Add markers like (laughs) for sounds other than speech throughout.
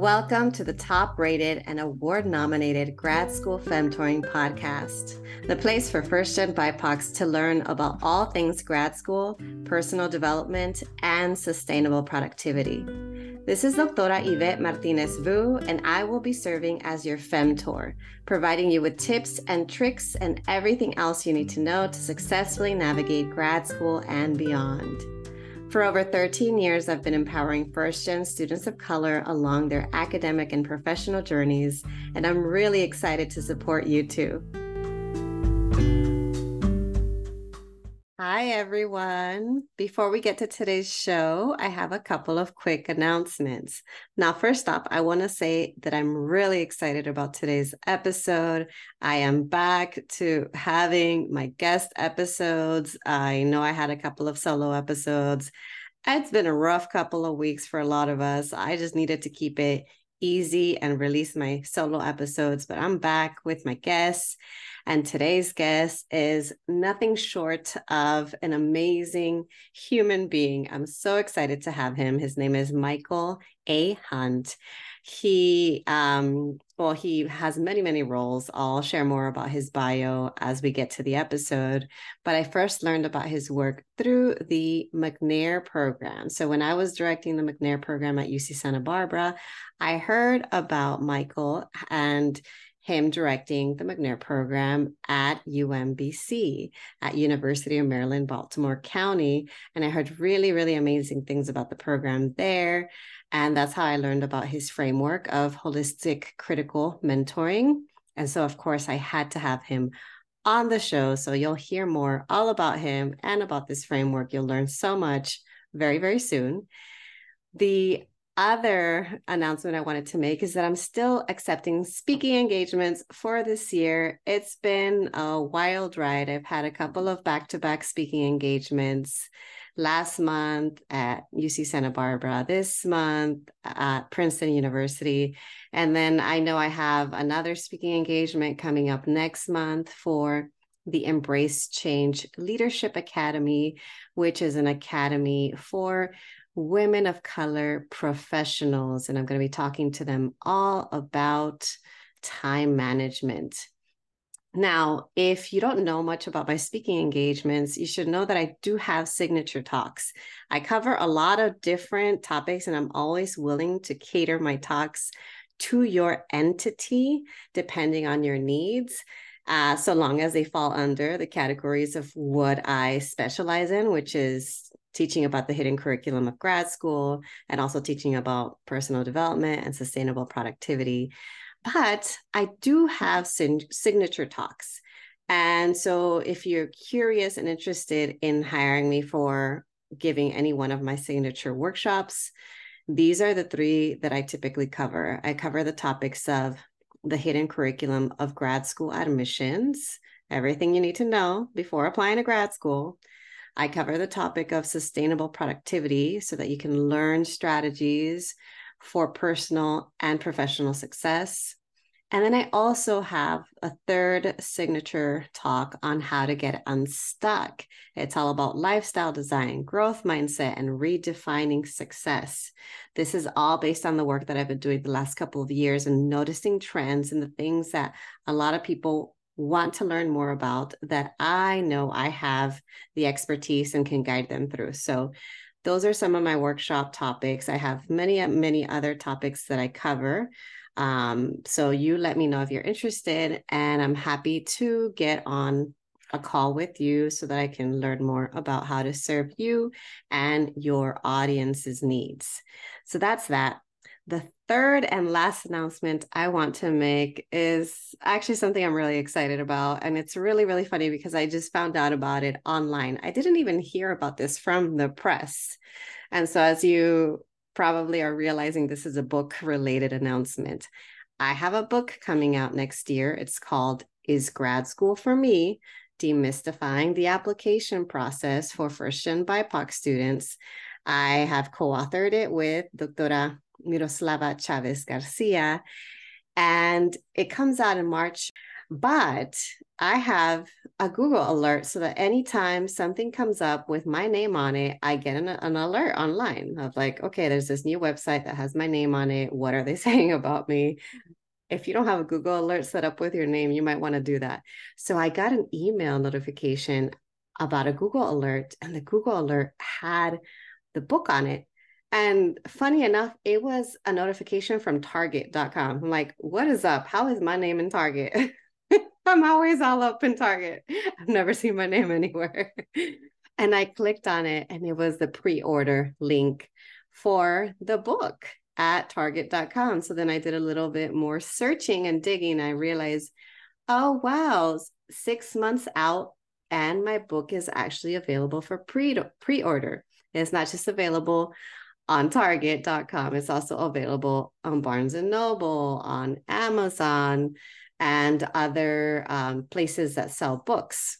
Welcome to the top rated and award nominated Grad School Femtoring podcast, the place for first gen BIPOCs to learn about all things grad school, personal development, and sustainable productivity. This is Doctora Yvette Martinez Vu, and I will be serving as your Femtor, providing you with tips and tricks and everything else you need to know to successfully navigate grad school and beyond. For over 13 years, I've been empowering first gen students of color along their academic and professional journeys, and I'm really excited to support you too. Hi, everyone. Before we get to today's show, I have a couple of quick announcements. Now, first off, I want to say that I'm really excited about today's episode. I am back to having my guest episodes. I know I had a couple of solo episodes. It's been a rough couple of weeks for a lot of us. I just needed to keep it easy and release my solo episodes, but I'm back with my guests. And today's guest is nothing short of an amazing human being. I'm so excited to have him. His name is Michael A. Hunt. He, um, well, he has many, many roles. I'll share more about his bio as we get to the episode. But I first learned about his work through the McNair program. So when I was directing the McNair program at UC Santa Barbara, I heard about Michael and him directing the McNair program at UMBC at University of Maryland, Baltimore County. And I heard really, really amazing things about the program there. And that's how I learned about his framework of holistic critical mentoring. And so, of course, I had to have him on the show. So you'll hear more all about him and about this framework. You'll learn so much very, very soon. The other announcement I wanted to make is that I'm still accepting speaking engagements for this year. It's been a wild ride. I've had a couple of back to back speaking engagements last month at UC Santa Barbara, this month at Princeton University. And then I know I have another speaking engagement coming up next month for the Embrace Change Leadership Academy, which is an academy for women of color professionals. And I'm going to be talking to them all about time management. Now, if you don't know much about my speaking engagements, you should know that I do have signature talks. I cover a lot of different topics, and I'm always willing to cater my talks to your entity depending on your needs. Uh, so long as they fall under the categories of what I specialize in, which is teaching about the hidden curriculum of grad school and also teaching about personal development and sustainable productivity. But I do have sin- signature talks. And so if you're curious and interested in hiring me for giving any one of my signature workshops, these are the three that I typically cover. I cover the topics of the hidden curriculum of grad school admissions, everything you need to know before applying to grad school, I cover the topic of sustainable productivity so that you can learn strategies for personal and professional success. And then I also have a third signature talk on how to get unstuck. It's all about lifestyle design, growth mindset, and redefining success. This is all based on the work that I've been doing the last couple of years and noticing trends and the things that a lot of people want to learn more about that I know I have the expertise and can guide them through. So, those are some of my workshop topics. I have many, many other topics that I cover. Um, so, you let me know if you're interested, and I'm happy to get on a call with you so that I can learn more about how to serve you and your audience's needs. So, that's that. The third and last announcement I want to make is actually something I'm really excited about. And it's really, really funny because I just found out about it online. I didn't even hear about this from the press. And so, as you probably are realizing, this is a book related announcement. I have a book coming out next year. It's called Is Grad School for Me? Demystifying the Application Process for First Gen BIPOC Students. I have co authored it with Doctora Miroslava Chavez Garcia. And it comes out in March. But I have a Google alert so that anytime something comes up with my name on it, I get an, an alert online of like, okay, there's this new website that has my name on it. What are they (laughs) saying about me? If you don't have a Google alert set up with your name, you might want to do that. So I got an email notification about a Google alert, and the Google alert had the book on it. And funny enough, it was a notification from Target.com. I'm like, what is up? How is my name in Target? (laughs) I'm always all up in Target. I've never seen my name anywhere. and I clicked on it, and it was the pre order link for the book at Target.com. So then I did a little bit more searching and digging. I realized, oh, wow, six months out, and my book is actually available for pre order. It's not just available on Target.com. It's also available on Barnes and Noble, on Amazon, and other um, places that sell books.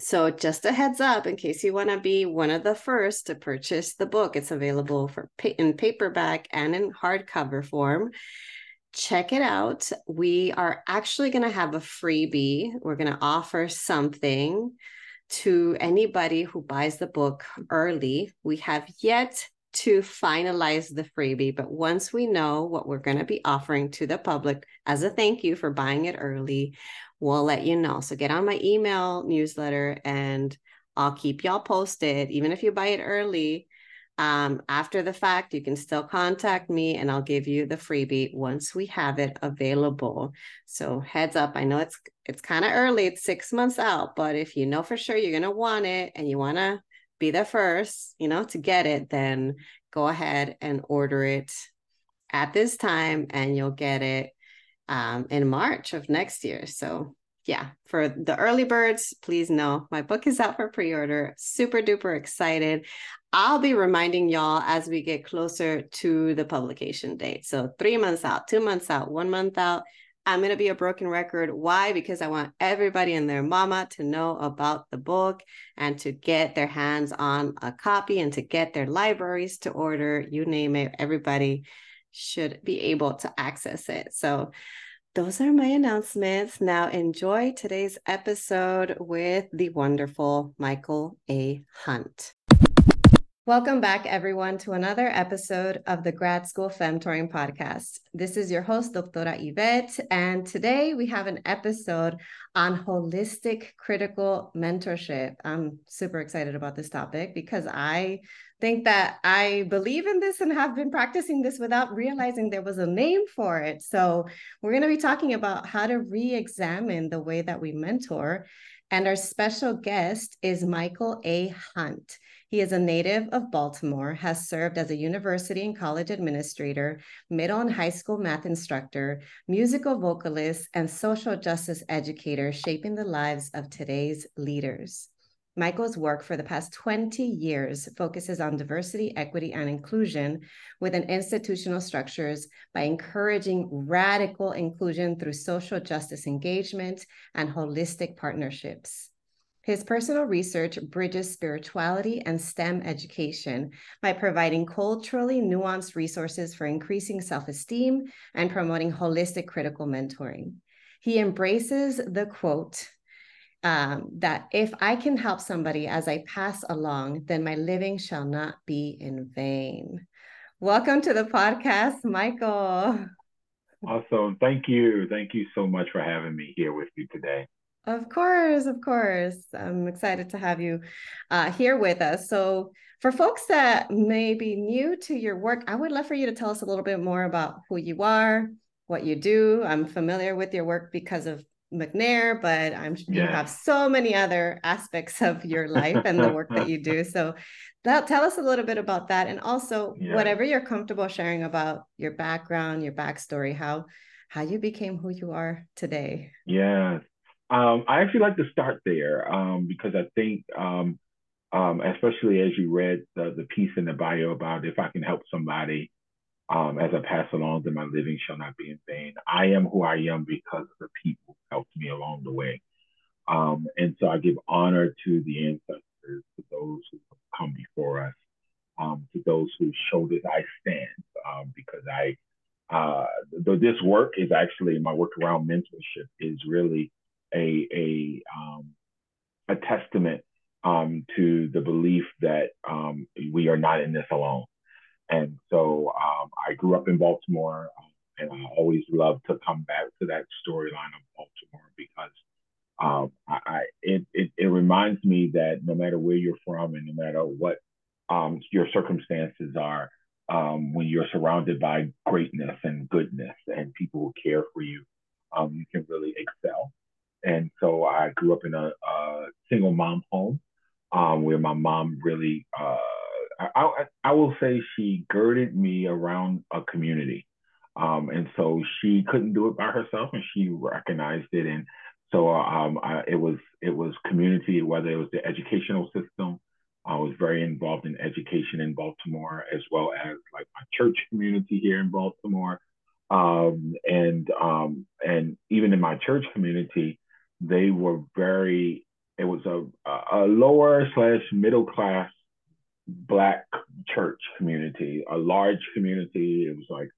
So, just a heads up in case you want to be one of the first to purchase the book, it's available for in paperback and in hardcover form. Check it out. We are actually going to have a freebie. We're going to offer something to anybody who buys the book early. We have yet to finalize the freebie, but once we know what we're going to be offering to the public as a thank you for buying it early, we'll let you know. So get on my email newsletter and I'll keep y'all posted. Even if you buy it early, um, after the fact, you can still contact me and I'll give you the freebie once we have it available. So heads up, I know it's it's kind of early, it's six months out, but if you know for sure you're gonna want it and you wanna be the first, you know, to get it, then go ahead and order it at this time and you'll get it um, in March of next year. So, yeah, for the early birds, please know my book is out for pre order. Super duper excited. I'll be reminding y'all as we get closer to the publication date. So, three months out, two months out, one month out. I'm going to be a broken record. Why? Because I want everybody and their mama to know about the book and to get their hands on a copy and to get their libraries to order, you name it. Everybody should be able to access it. So, those are my announcements. Now, enjoy today's episode with the wonderful Michael A. Hunt. Welcome back, everyone, to another episode of the Grad School Femtoring Podcast. This is your host, Doctora Yvette, and today we have an episode on holistic critical mentorship. I'm super excited about this topic because I think that I believe in this and have been practicing this without realizing there was a name for it. So, we're going to be talking about how to re examine the way that we mentor. And our special guest is Michael A. Hunt. He is a native of Baltimore, has served as a university and college administrator, middle and high school math instructor, musical vocalist, and social justice educator, shaping the lives of today's leaders. Michael's work for the past 20 years focuses on diversity, equity, and inclusion within institutional structures by encouraging radical inclusion through social justice engagement and holistic partnerships. His personal research bridges spirituality and STEM education by providing culturally nuanced resources for increasing self esteem and promoting holistic critical mentoring. He embraces the quote um, that if I can help somebody as I pass along, then my living shall not be in vain. Welcome to the podcast, Michael. Awesome. Thank you. Thank you so much for having me here with you today. Of course, of course. I'm excited to have you uh, here with us. So, for folks that may be new to your work, I would love for you to tell us a little bit more about who you are, what you do. I'm familiar with your work because of McNair, but I'm yeah. you have so many other aspects of your life and the work that you (laughs) do. So, that, tell us a little bit about that, and also yeah. whatever you're comfortable sharing about your background, your backstory, how how you became who you are today. Yeah, um, I actually like to start there um, because I think, um, um, especially as you read the, the piece in the bio about if I can help somebody um, as I pass along, then my living shall not be in vain. I am who I am because of the people who helped me along the way. Um, and so I give honor to the ancestors, to those who have come before us, to those who showed us I stand, because I uh, this work is actually my work around mentorship is really a a um, a testament um, to the belief that um, we are not in this alone. And so um, I grew up in Baltimore, um, and I always love to come back to that storyline of Baltimore because um, I, I it, it, it reminds me that no matter where you're from and no matter what um, your circumstances are, um, when you're surrounded by greatness and goodness and people who care for you, um, you can really excel. And so I grew up in a, a single mom home um, where my mom really, uh, I, I, will say she girded me around a community. Um, and so she couldn't do it by herself and she recognized it. And so um, I, it was it was community, whether it was the educational system. I was very involved in education in Baltimore, as well as like my church community here in Baltimore, um, and um, and even in my church community, they were very. It was a a lower slash middle class black church community, a large community. It was like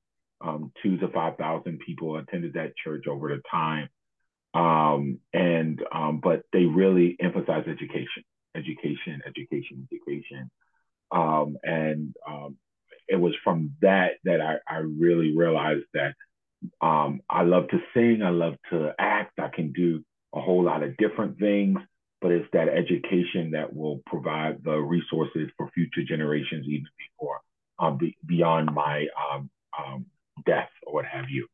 um, two to five thousand people attended that church over the time um, and um, but they really emphasize education, education, education, education, um, and um, it was from that that I, I really realized that um, I love to sing, I love to act, I can do a whole lot of different things, but it's that education that will provide the resources for future generations, even before um, be, beyond my um, um, death or what have you.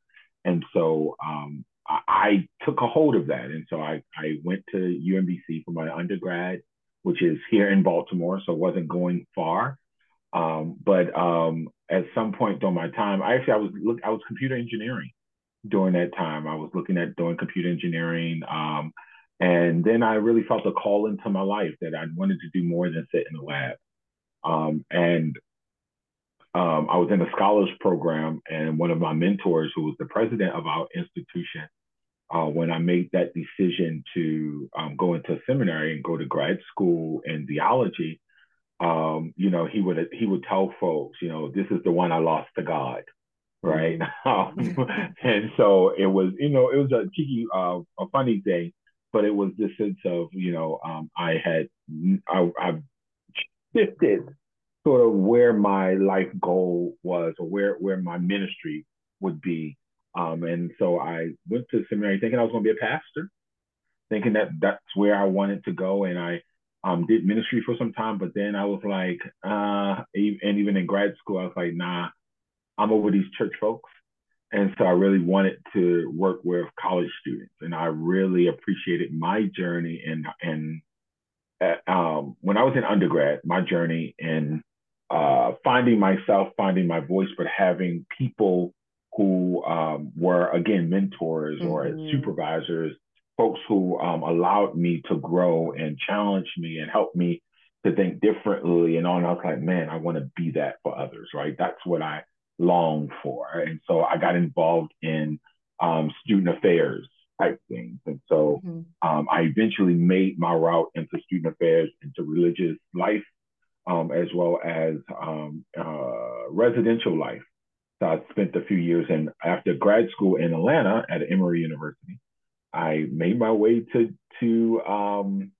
And so um, I took a hold of that. And so I, I went to UMBC for my undergrad, which is here in Baltimore, so wasn't going far. Um, but um, at some point during my time, I actually I was look I was computer engineering during that time. I was looking at doing computer engineering. Um, and then I really felt a call into my life that I wanted to do more than sit in the lab. Um, and um, I was in a scholars program, and one of my mentors, who was the president of our institution, uh, when I made that decision to um, go into seminary and go to grad school in theology, um, you know, he would he would tell folks, you know, this is the one I lost to God, right? (laughs) Mm-hmm. um, and so it was, you know, it was a cheeky, uh, a funny thing, but it was this sense of, you know, um, I had I, I shifted sort of where my life goal was or where where my ministry would be um, and so I went to seminary thinking I was going to be a pastor, thinking that that's where I wanted to go. And I um, did ministry for some time, but then I was like, uh, and even in grad school, I was like, nah, I'm over these church folks. And so I really wanted to work with college students, and I really appreciated my journey and and uh, um, when I was in undergrad, my journey in uh, finding myself, finding my voice, but having people who um, were again mentors mm-hmm. or supervisors, folks who um, allowed me to grow and challenge me and help me to think differently and on. I was like, man, I want to be that for others, right? That's what I long for. And so I got involved in um, student affairs type things. And so mm-hmm. um, I eventually made my route into student affairs, into religious life, um, as well as um, uh, residential life. So I spent a few years in after grad school in Atlanta at Emory University. I made my way to to um,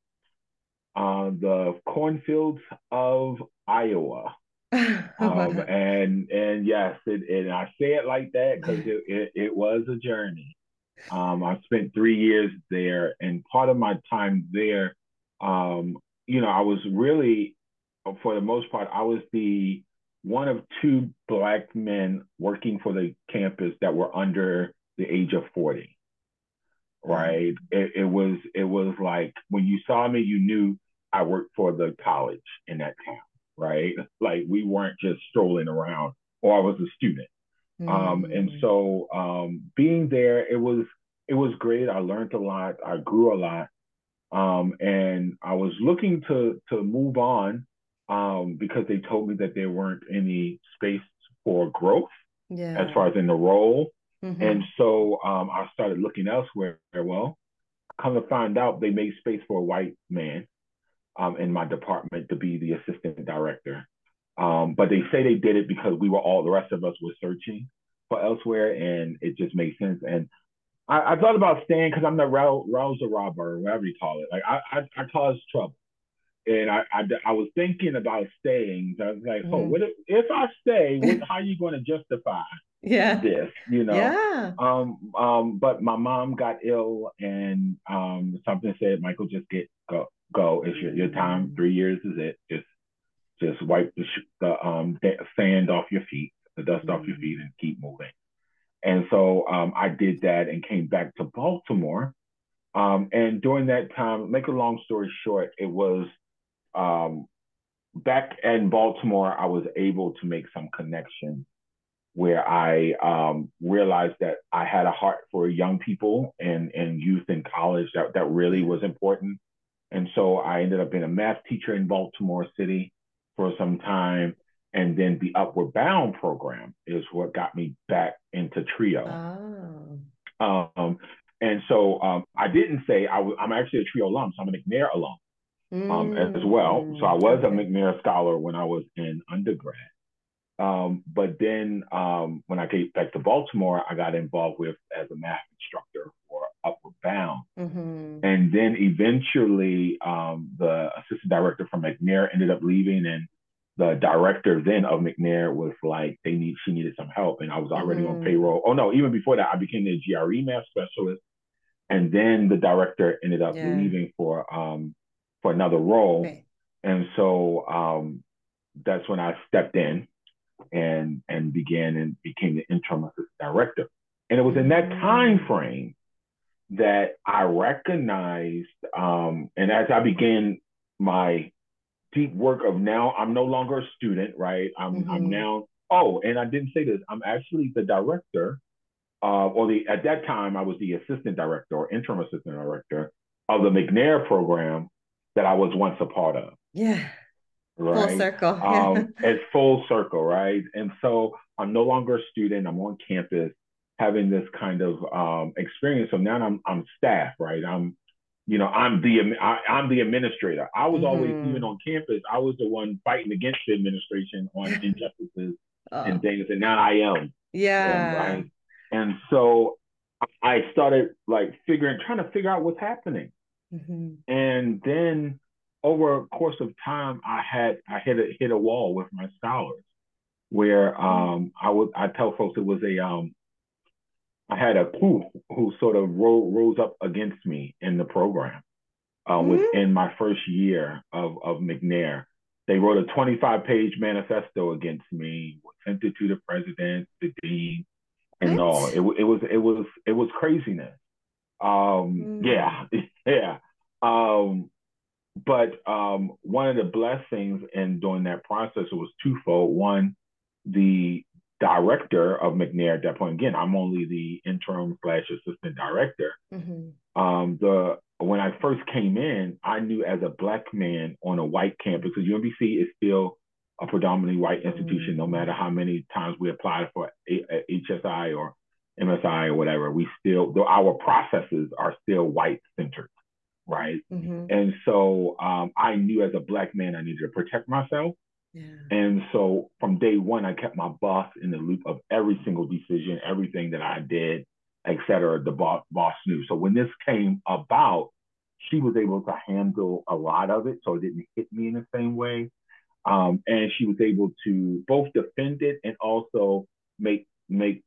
uh, the cornfields of Iowa. (laughs) um, and and yes, it, and I say it like that because it, it, it, was a journey. Um, I spent three years there, and part of my time there, um, you know, I was really, for the most part, I was the one of two black men working for the campus that were under the age of 40 right it, it was it was like when you saw me you knew i worked for the college in that town right like we weren't just strolling around or i was a student mm-hmm. um and mm. so um being there it was it was great i learned a lot i grew a lot um and i was looking to to move on um, because they told me that there weren't any space for growth yeah. as far as in the role. Mm-hmm. And so um, I started looking elsewhere. Well, come to find out, they made space for a white man um, in my department to be the assistant director. Um, but they say they did it because we were all, the rest of us were searching. for elsewhere, and it just made sense. And I, I thought about staying because I'm the rouse a robber, whatever you call it. Like I, I, I cause trouble, and I, I, I was thinking about staying. So I was like, mm. oh, what if, if I stay? What, how are you going to justify? (laughs) yeah this you know yeah um um but my mom got ill and um something said michael just get go go it's your, your time three years is it just just wipe the, the um sand off your feet the dust mm-hmm. off your mm. feet and keep moving and so um i did that and came back to baltimore um and during that time make a long story short it was um back in baltimore i was able to make some connections where I um, realized that I had a heart for young people and, and youth in college that, that really was important. And so I ended up being a math teacher in Baltimore City for some time. And then the Upward Bound program is what got me back into TRIO. Oh. Um, and so um, I didn't say I was, I'm actually a TRIO alum, so I'm a McNair alum um, mm. as well. So I was a McNair scholar when I was in undergrad. Um, but then um, when I came back to Baltimore, I got involved with as a math instructor for Upward Bound. Mm-hmm. And then eventually um, the assistant director from McNair ended up leaving and the director then of McNair was like, they need, she needed some help. And I was already mm-hmm. on payroll. Oh no, even before that, I became the GRE math specialist. And then the director ended up yeah. leaving for, um, for another role. Right. And so um, that's when I stepped in and and began and became the interim assistant director. And it was in that time mm. frame that I recognized, um, and as I began my deep work of now, I'm no longer a student, right? I'm mm-hmm. I'm now. Oh, and I didn't say this. I'm actually the director, uh, or the at that time I was the assistant director or interim assistant director of the McNair program that I was once a part of. Yeah right? Full circle. (laughs) um, it's full circle, right? And so I'm no longer a student. I'm on campus having this kind of um, experience. So now I'm I'm staff, right? I'm you know I'm the I, am the administrator. I was mm-hmm. always even on campus. I was the one fighting against the administration on (laughs) injustices oh. and things, and now I am. Yeah. right. And so I started like figuring, trying to figure out what's happening. Mm-hmm. And then over a course of time, I had I hit a hit a wall with my scholars, where um, I would I tell folks it was a um, I had a coup who sort of ro- rose up against me in the program uh, mm-hmm. within my first year of of McNair. They wrote a 25 page manifesto against me, sent it to the president, the dean, and what? all. It, it was it was it was craziness. Um, mm. Yeah, (laughs) yeah. Um, but um, one of the blessings in doing that process was twofold. One, the director of McNair at that point, again, I'm only the interim slash assistant director. Mm-hmm. Um, the when I first came in, I knew as a black man on a white campus, because UMBC is still a predominantly white institution, mm-hmm. no matter how many times we applied for a- a- HSI or MSI or whatever, we still, our processes are still white centered right? Mm-hmm. And so um, I knew as a black man I needed to protect myself. Yeah. And so from day one, I kept my boss in the loop of every single decision, everything that I did, et cetera. The boss, boss knew. So when this came about, she was able to handle a lot of it, so it didn't hit me in the same way. Um, and she was able to both defend it and also make make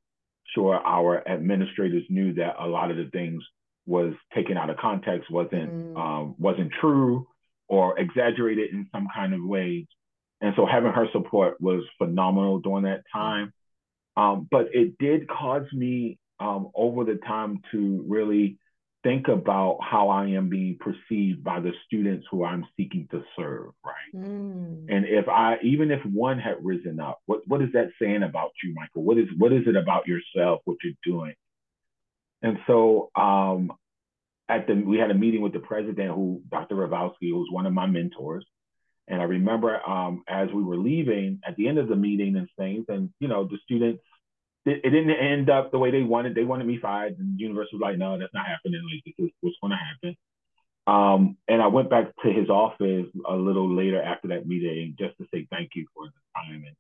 sure our administrators knew that a lot of the things was taken out of context, wasn't mm. um, wasn't true or exaggerated in some kind of way. And so having her support was phenomenal during that time. Um, but it did cause me um, over the time to really think about how I am being perceived by the students who I'm seeking to serve, right? Mm. And if I, even if one had risen up, what what is that saying about you, Michael? What is what is it about yourself, what you're doing? And so um, at the we had a meeting with the president, who Dr. Hrabowski, who was one of my mentors. And I remember um, as we were leaving at the end of the meeting and things, and you know, the students, it, it, didn't end up the way they wanted. They wanted me fired, and the university was like, "No, that's not happening. Like, this is what's going to happen." Um, and I went back to his office a little later after that meeting just to say thank you for the time and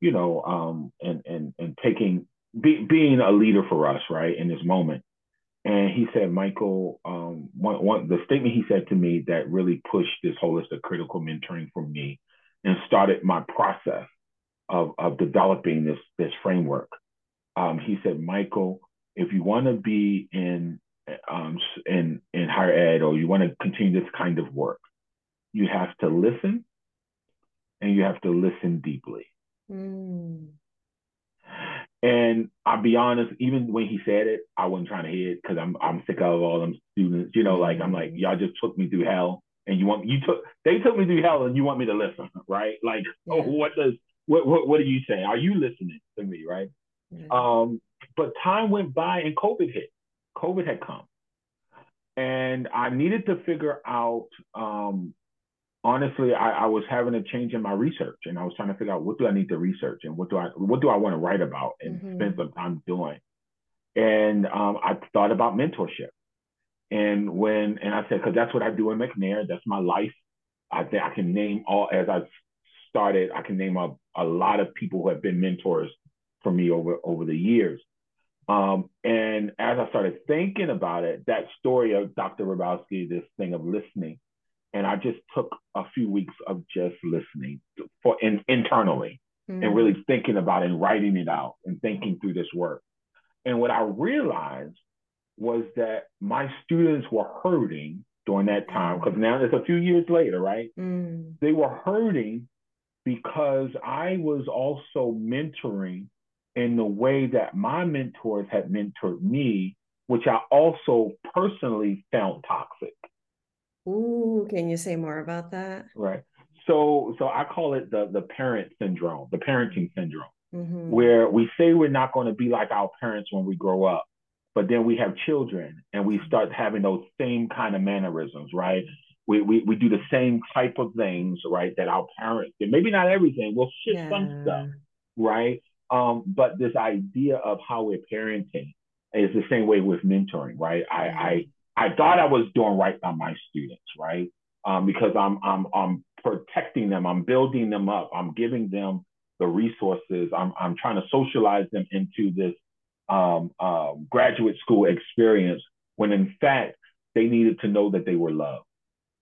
you know, um, and and and taking be, being a leader for us, right, in this moment. And he said, Michael, um, one, one, the statement he said to me that really pushed this holistic critical mentoring for me and started my process of, of developing this, this framework. Um, he said, Michael, if you want to be in, um, in, in higher ed or you want to continue this kind of work, you have to listen and you have to listen deeply. Mm. And I'll be honest, even when he said it, I wasn't trying to hear it because I'm I'm sick of all them students. You know, like I'm like, y'all just took me through hell, and you want you took they took me through hell, and you want me to listen, (laughs) right? Like, yeah. oh, (laughs) what does what what what are you saying? Are you listening to me, right? Yeah. Um, but time went by and COVID hit. COVID had come, and I needed to figure out um, honestly, I, I, was having a change in my research, and I was trying to figure out what do I need to research and what do I what do I want to write about and mm-hmm. spend some time doing. And um, I thought about mentorship, and when and I said because that's what I do in McNair, that's my life. I think I can name all as I started. I can name a, a lot of people who have been mentors for me over over the years. Um, and as I started thinking about it, that story of Dr. Hrabowski, this thing of listening, and I just took a few weeks of just listening for in, internally mm-hmm. and really thinking about it and writing it out and thinking through this work. And what I realized was that my students were hurting during that time because now it's a few years later, right? Mm. They were hurting because I was also mentoring in the way that my mentors had mentored me, which I also personally found toxic. Ooh, can you say more about that? Right. So so I call it the the parent syndrome, the parenting syndrome, mm-hmm. where we say we're not going to be like our parents when we grow up, but then we have children and we start having those same kind of mannerisms, right? We, we, we do the same type of things, right, that our parents did. Maybe not everything, we'll shift yeah. some stuff, right? Um, but this idea of how we're parenting is the same way with mentoring, right? I, I I thought I was doing right by my students, right? Um, because I'm I'm I'm protecting them, I'm building them up, I'm giving them the resources, I'm I'm trying to socialize them into this um, uh, graduate school experience when in fact they needed to know that they were loved,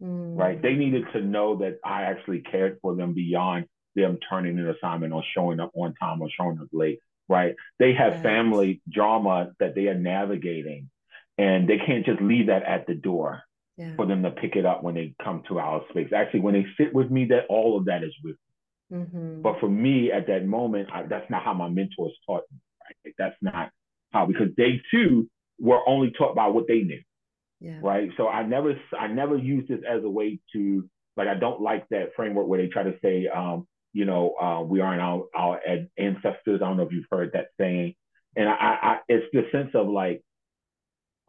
mm. right? They needed to know that I actually cared for them beyond them turning an assignment or showing up on time or showing up late, right? They have yes. family drama that they are navigating and they can't just leave that at the door yeah. for them to pick it up when they come to our space. Actually, when they sit with me, that all of that is with me. Mm-hmm. But for me, at that moment, I, that's not how my mentors taught me. Right? That's not how because they too were only taught by what they knew. Yeah. Right. So I never I never used this as a way to like I don't like that framework where they try to say um, you know, uh, we aren't our, our ancestors. I don't know if you've heard that saying. And I, I, it's the sense of like,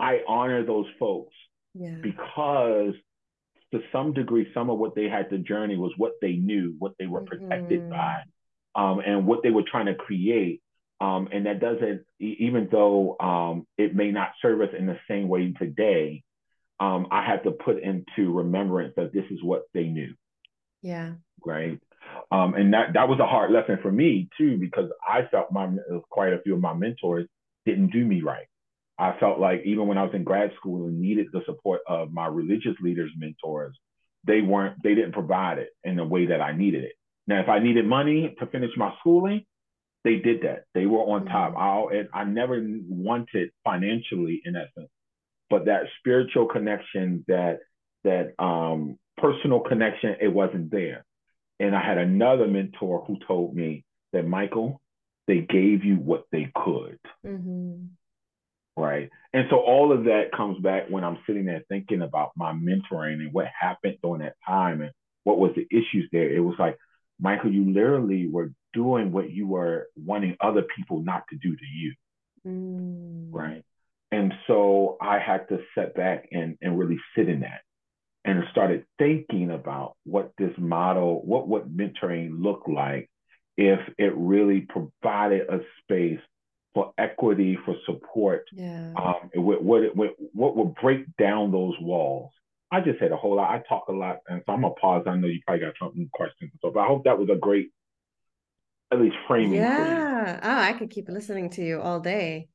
I honor those folks yeah. because to some degree, some of what they had to journey was what they knew, what they were mm-hmm. protected by, um, and what they were trying to create. Um, and that doesn't, even though um, it may not serve us in the same way today, um, I have to put into remembrance that this is what they knew. Yeah. Right. Um, and that that was a hard lesson for me too, because I felt my quite a few of my mentors didn't do me right. I felt like even when I was in grad school and needed the support of my religious leaders, mentors, they weren't, they didn't provide it in the way that I needed it. Now, if I needed money to finish my schooling, they did that. They were on top. Mm-hmm. I, I never wanted financially in essence, but that spiritual connection, that that um, personal connection, it wasn't there. And I had another mentor who told me that Michael, they gave you what they could. Mm-hmm right? And so all of that comes back when I'm sitting there thinking about my mentoring and what happened during that time and what was the issues there. It was like, Michael, you literally were doing what you were wanting other people not to do to you, mm. right? And so I had to set back and, and really sit in that and started thinking about what this model, what what mentoring looked like if it really provided a space for equity, for support. Yeah. Um, what, what, what, what would break down those walls? I just said a whole lot. I talk a lot, and so I'm gonna pause. I know you probably got some questions, so but I hope that was a great at least framing. Yeah. Oh, I could keep listening to you all day.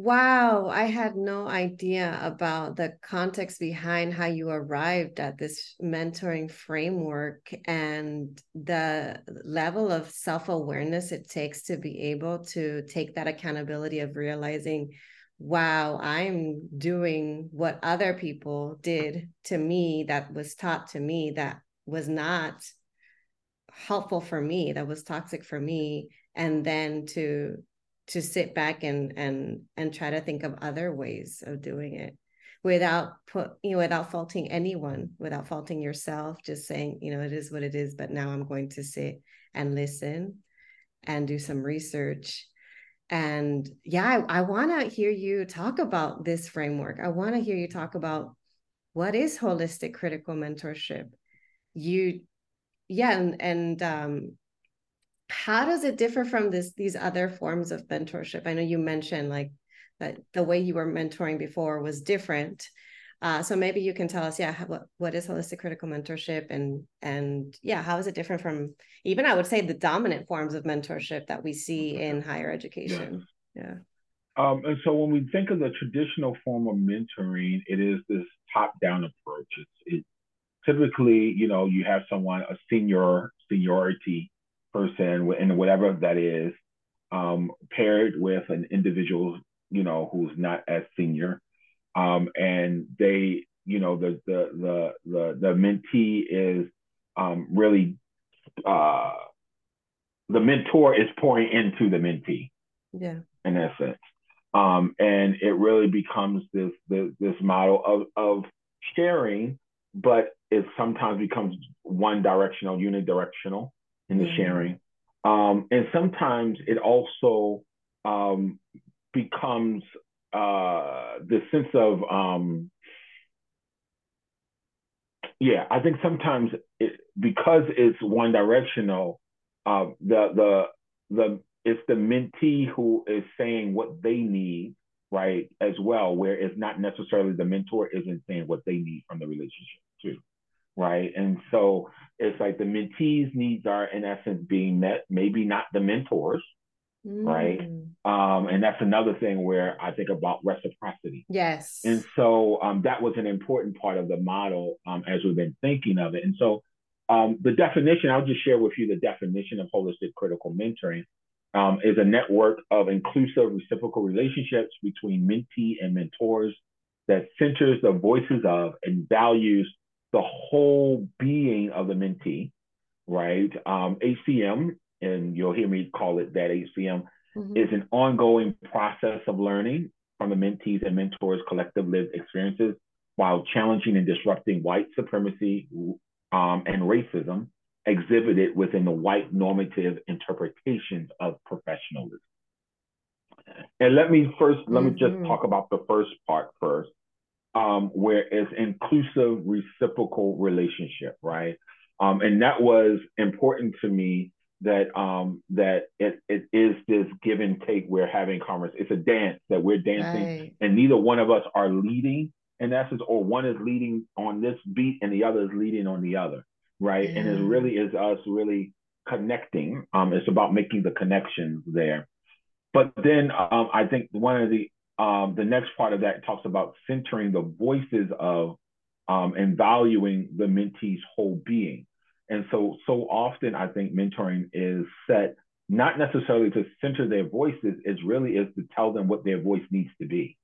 Wow, I had no idea about the context behind how you arrived at this mentoring framework and the level of self awareness it takes to be able to take that accountability of realizing, wow, I'm doing what other people did to me that was taught to me that was not helpful for me, that was toxic for me. And then to to sit back and and and try to think of other ways of doing it without put you know without faulting anyone without faulting yourself just saying you know it is what it is but now i'm going to sit and listen and do some research. And yeah i, I want to hear you talk about this framework. I want to hear you talk about what is holistic critical mentorship. You yeah and and um how does it differ from this these other forms of mentorship? I know you mentioned like that the way you were mentoring before was different. Uh, so maybe you can tell us yeah what, what is holistic critical mentorship and and yeah how is it different from even i would say the dominant forms of mentorship that we see in higher education? Yeah. Um, and so when we think of the traditional form of mentoring it is this top down approach. It's it, typically you know you have someone a senior seniority person and whatever that is, um, paired with an individual, you know, who's not as senior. Um, and they, you know, the the the the, the mentee is um, really uh, the mentor is pouring into the mentee. Yeah. In essence. Um, and it really becomes this, this this model of of sharing, but it sometimes becomes one directional, unidirectional in the mm-hmm. sharing. Um, and sometimes it also um, becomes uh, the sense of, um, yeah, I think sometimes it, because it's one directional, uh, the the the it's the mentee who is saying what they need, right, as well, where it's not necessarily the mentor isn't saying what they need from the relationship too right? And so it's like the mentees' needs are in essence being met, maybe not the mentors, mm. right? Um, and that's another thing where I think about reciprocity. Yes. And so um, that was an important part of the model um, as we've been thinking of it. And so um, the definition, I'll just share with you the definition of holistic critical mentoring. Um, is a network of inclusive reciprocal relationships between mentee and mentors that centers the voices of and values the whole being of the mentee, right? Um, HCM, and you'll hear me call it that HCM, mm-hmm. is an ongoing process of learning from the mentees and mentors' collective lived experiences while challenging and disrupting white supremacy um, and racism exhibited within the white normative interpretations of professionalism. And let me first, let mm-hmm. me just mm-hmm. talk about the first part first um, where it's inclusive reciprocal relationship, right? Um, and that was important to me that um, that it, it is this give and take we're having commerce. It's a dance that we're dancing, right. and neither one of us are leading in essence, or one is leading on this beat and the other is leading on the other, right? Yeah. And it really is us really connecting. Um, it's about making the connections there. But then um, I think one of the um, the next part of that talks about centering the voices of um, and valuing the mentee's whole being. And so, so often I think mentoring is set not necessarily to center their voices, it really is to tell them what their voice needs to be,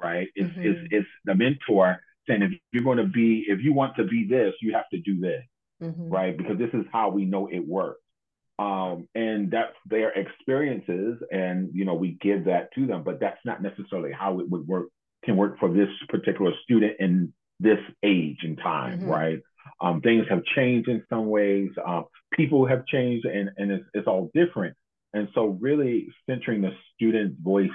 right? It's, mm-hmm. it's, it's the mentor saying, if you're going to be, if you want to be this, you have to do this, mm-hmm. right? Because this is how we know it works um, and that's their experiences and you know we give that to them but that's not necessarily how it would work can work for this particular student in this age and time mm-hmm. right um, things have changed in some ways um, people have changed and, and it's, it's all different and so really centering the student's voice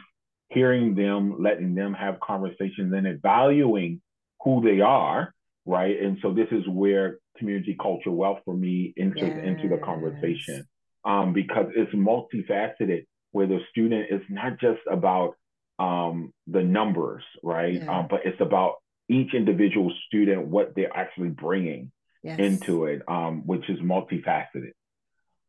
hearing them letting them have conversations and evaluating who they are right and so this is where community culture wealth for me enters yes. into the conversation um, because it's multifaceted where the student is not just about um, the numbers, right? Yeah. Um, but it's about each individual student, what they're actually bringing yes. into it, um, which is multifaceted.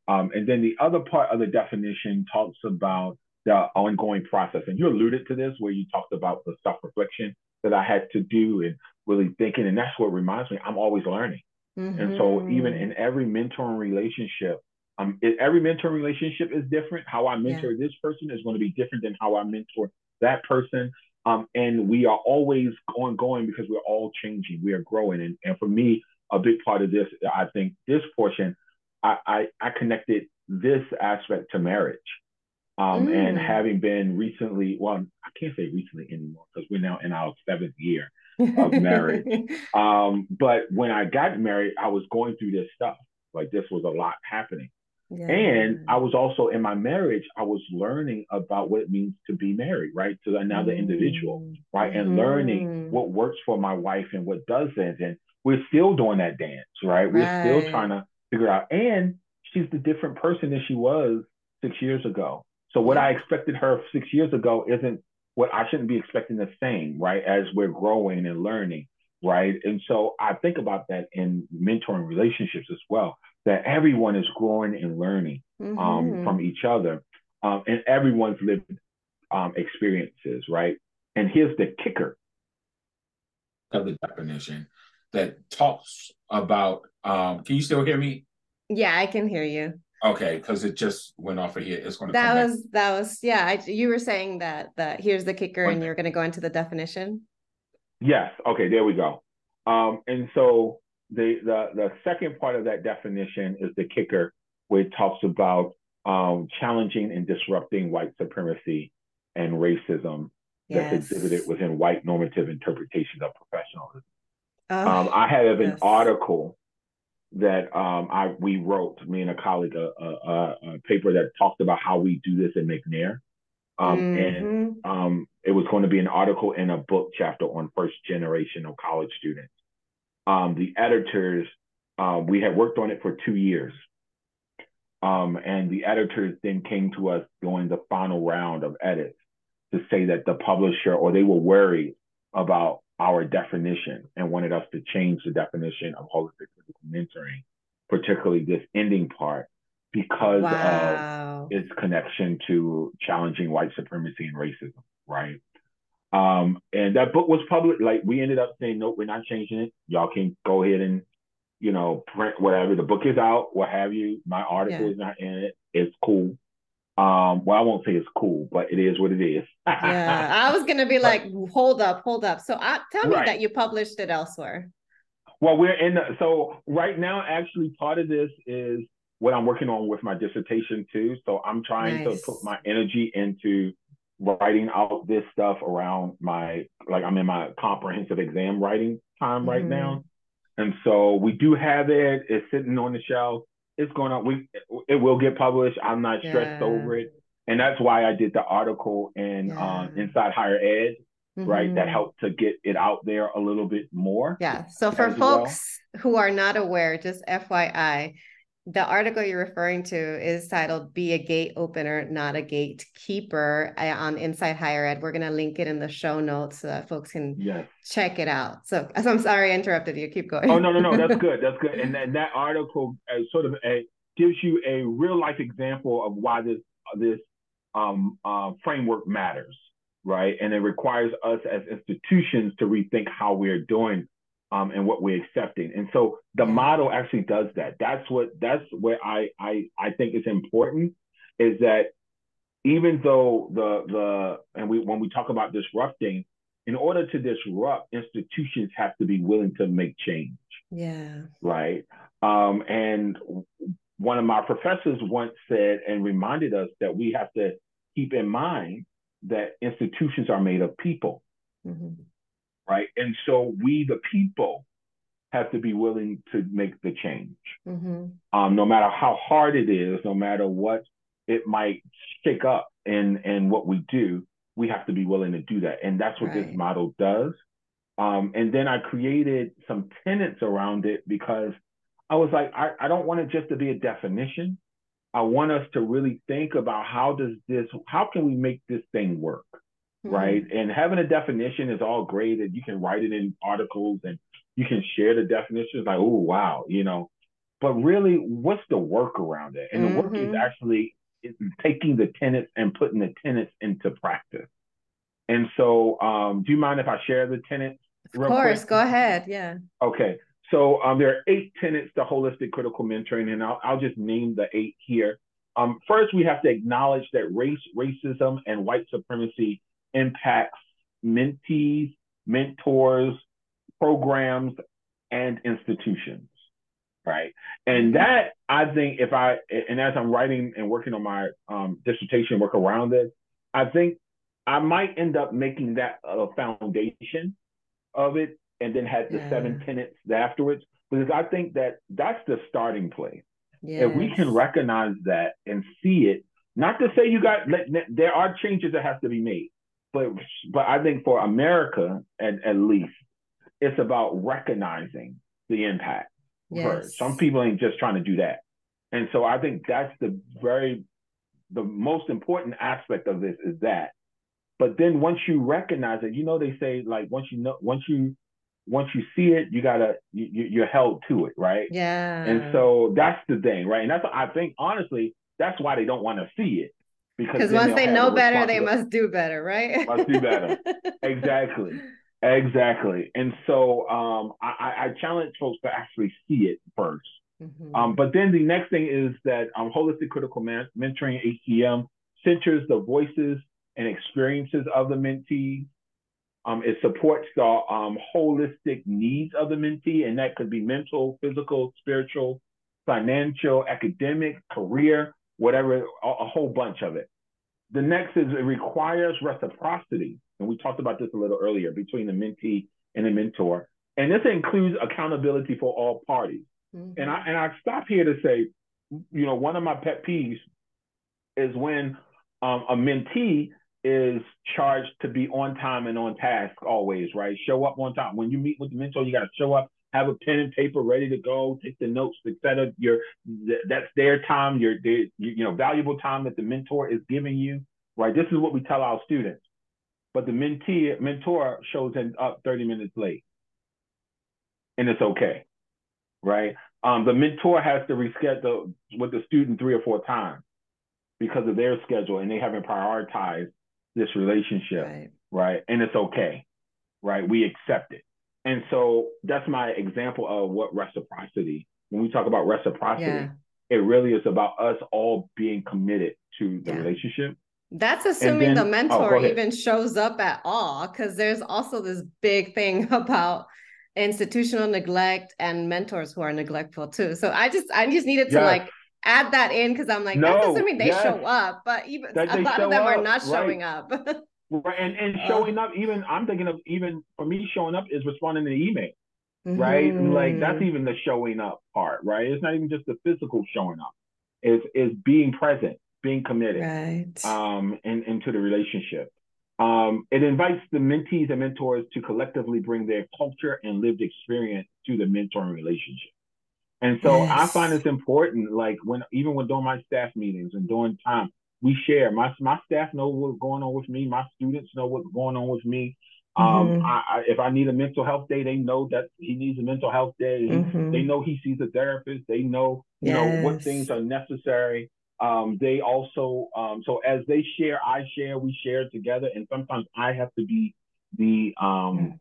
Um, and then the other part of the definition talks about the ongoing process. And you alluded to this where you talked about the self reflection that I had to do and really thinking. And that's what reminds me, I'm always learning. Mm-hmm. And so even in every mentoring relationship, um, it, every mentoring relationship is different. How I mentor yeah. this person is going to be different than how I mentor that person. Um, and we are always ongoing because we're all changing, we are growing. And, and for me, a big part of this, I think this portion, I, I, I connected this aspect to marriage. Um, mm. And having been recently, well, I can't say recently anymore because we're now in our seventh year of marriage. (laughs) um, but when I got married, I was going through this stuff. Like this was a lot happening. Yeah. And I was also in my marriage, I was learning about what it means to be married, right? To another mm. individual, right? Mm. And learning mm-hmm. what works for my wife and what doesn't. And we're still doing that dance, right? right? We're still trying to figure out. And she's the different person that she was six years ago. So what yeah. I expected her six years ago isn't what I shouldn't be expecting the same, right? As we're growing and learning, right? And so I think about that in mentoring relationships as well, that everyone is growing and learning um, mm-hmm. um, from each other, um, and everyone's lived um, experiences, right? And here's the kicker of the definition that talks about. Um, can you still hear me? Yeah, I can hear you. Okay, because it just went off of here. It's going to. That was back. that was yeah. I, you were saying that that here's the kicker, and you're going to go into the definition. Yes. Okay. There we go. Um, and so the the the second part of that definition is the kicker, where it talks about um, challenging and disrupting white supremacy and racism yes. that's exhibited within white normative interpretations of professionalism. Oh, um, I have yes. an article that um, I we wrote me and a colleague a, a, a, paper that talked about how we do this in McNair, um, mm-hmm. and um, it was going to be an article in a book chapter on first generation of college students. Um, the editors uh, we had worked on it for two years, um, and the editors then came to us during the final round of edits to say that the publisher or they were worried about our definition and wanted us to change the definition of holistic critical mentoring, particularly this ending part, because wow. of its connection to challenging white supremacy and racism, right? Um, and that book was public. Like we ended up saying, nope, we're not changing it. Y'all can go ahead and, you know, print whatever. The book is out, what have you. My article yeah. is not in it. It's cool. Um, well, I won't say it's cool, but it is what it is. yeah, (laughs) I was gonna be like, hold up, hold up. So, I, tell me right. that you published it elsewhere. Well, we're in the so right now. Actually, part of this is what I'm working on with my dissertation too. So I'm trying nice. to put my energy into writing out this stuff around my like I'm in my comprehensive exam writing time right mm-hmm. now, and so we do have it. It's sitting on the shelf it's going on. We it will get published. I'm not stressed yeah. over it, and that's why I did the article in yeah. um, Inside Higher Ed. Mm-hmm. Right, that mm-hmm. helped to get it out there a little bit more. Yeah. So for folks well. who are not aware, just FYI, the article you're referring to is titled Be a Gate Opener, Not a Gatekeeper uh, on Inside Higher Ed. We're going to link it in the show notes so that folks can yes. check it out. So, so (laughs) I'm sorry I interrupted you. Keep going. Oh, no, no, no. That's (laughs) good. That's good. And that, that article uh, sort of a, uh, gives you a real life example of why this, this um, uh, framework matters, right? And it requires us as institutions to rethink how we're doing um, and what we're accepting. And so the model actually does that. That's what that's where I I I think is important is that even though the the and we when we talk about disrupting, in order to disrupt, institutions have to be willing to make change. Yeah. Right. Um, and one of my professors once said and reminded us that we have to keep in mind that institutions are made of people. Mm-hmm right? And so we, the people, have to be willing to make the change. Mm-hmm. Um, no matter how hard it is, no matter what it might shake up in, in what we do, we have to be willing to do that. And that's what right. this model does. Um, and then I created some tenets around it because I was like, I, I don't want it just to be a definition. I want us to really think about how does this, how can we make this thing work? Mm-hmm. right? And having a definition is all great, and you can write it in articles and you can share the definitions. Like, oh wow, you know. but really, what's the work around it? And mm-hmm. the work is mm-hmm. actually taking the tenets and putting the tenets into practice. And so, um, do you mind if I share the tenets? Of course, quick? go ahead. Yeah. Okay. So um, there are eight tenets to holistic critical mentoring, and I'll, I'll just name the eight here. Um, first, we have to acknowledge that race, racism, and white supremacy impacts mentees, mentors, programs, and institutions right? And that I think if I and as I'm writing and working on my um, dissertation work around this, I think I might end up making that a foundation of it, and then have the yeah. seven tenets afterwards, because I think that that's the starting place. Yes. If we can recognize that and see it, not to say you got there are changes that have to be made, but but I think for America at, at least, it's about recognizing the impact yes. Some people ain't just trying to do that. And so I think that's the very the most important aspect of this is that. But then once you recognize it, you know they say like once you know once you once you see it, you gotta you, you're held to it, right? Yeah. And so that's the thing, right? And that's I think honestly that's why they don't want to see it because once they know better, they must do better, right? must do better. (laughs) exactly. Exactly. And so um, I, I, challenge folks to actually see it 1st mm-hmm. um, but then the next thing is that um, Holistic Critical Man- Mentoring, HCM, centers the voices and experiences of the mentee. Um, it supports the um, holistic needs of the mentee, and that could be mental, physical, spiritual, financial, academic, career, whatever, a, a whole bunch of it. The next is it requires reciprocity and we talked about this a little earlier between the mentee and the mentor. And this includes accountability for all parties. Mm-hmm. And I and I stop here to say, you know, one of my pet peeves is when um, a mentee is charged to be on time and on task always, right? Show up on time. When you meet with the mentor, you got to show up, have a pen and paper ready to go, take the notes, etc. Your that's their time, your, their, you know valuable time that the mentor is giving you, right? This is what we tell our students but the mentee mentor shows up 30 minutes late. And it's okay. Right? Um, the mentor has to reschedule with the student three or four times because of their schedule and they haven't prioritized this relationship. Right. right? And it's okay. Right? We accept it. And so that's my example of what reciprocity, when we talk about reciprocity, yeah. it really is about us all being committed to the yeah. relationship that's assuming then, the oh, mentor oh, even shows up at all, because there's also this big thing (laughs) about institutional neglect and mentors who are neglectful too. So I just I just needed to yes. like add that in because I'm like, no, that's assuming they yes. show up, but even a lot of them up, are not showing right. up. (laughs) right. And and showing uh, up, even I'm thinking of even for me showing up is responding to the email. Mm-hmm. Right. Like that's mm-hmm. even the showing up part, right? It's not even just the physical showing up. It's is being present being committed right. um, in, into the relationship. Um, it invites the mentees and mentors to collectively bring their culture and lived experience to the mentoring relationship. And so yes. I find it's important, like when even when doing my staff meetings and doing time, we share. My my staff know what's going on with me. My students know what's going on with me. Um, mm-hmm. I, I, if I need a mental health day, they know that he needs a mental health day. Mm-hmm. They know he sees a therapist. They know you yes. know what things are necessary. Um, they also, um, so as they share, I share, we share together, and sometimes I have to be the um,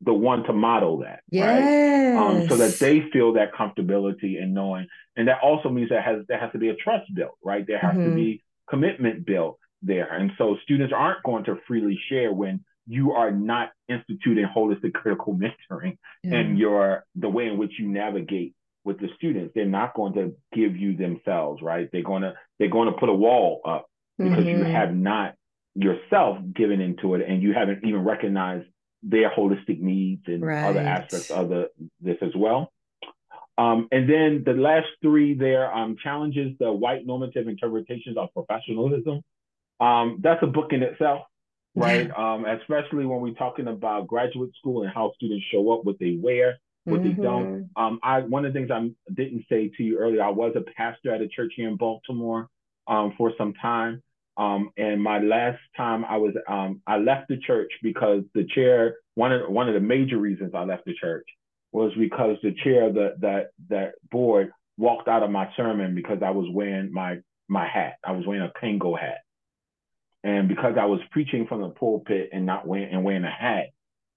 the one to model that, yes. right? Um, so that they feel that comfortability and knowing, and that also means that has there has to be a trust built, right? There has mm-hmm. to be commitment built there, and so students aren't going to freely share when you are not instituting holistic critical mentoring and your the way in which you navigate with the students. They're not going to give you themselves, right? They're going to they're going to put a wall up because mm-hmm. you have not yourself given into it and you haven't even recognized their holistic needs and right. other aspects of the this as well. Um, and then the last three there um, challenges the white normative interpretations of professionalism. Um, that's a book in itself, right? um, especially when we're talking about graduate school and how students show up, what they wear, what mm-hmm. they don't. Mm-hmm. Um, I one of the things I didn't say to you earlier, I was a pastor at a church here in Baltimore um, for some time. Um, and my last time I was, um, I left the church because the chair. One of one of the major reasons I left the church was because the chair of the that that board walked out of my sermon because I was wearing my my hat. I was wearing a Kangol hat. And because I was preaching from the pulpit and not wearing and wearing a hat,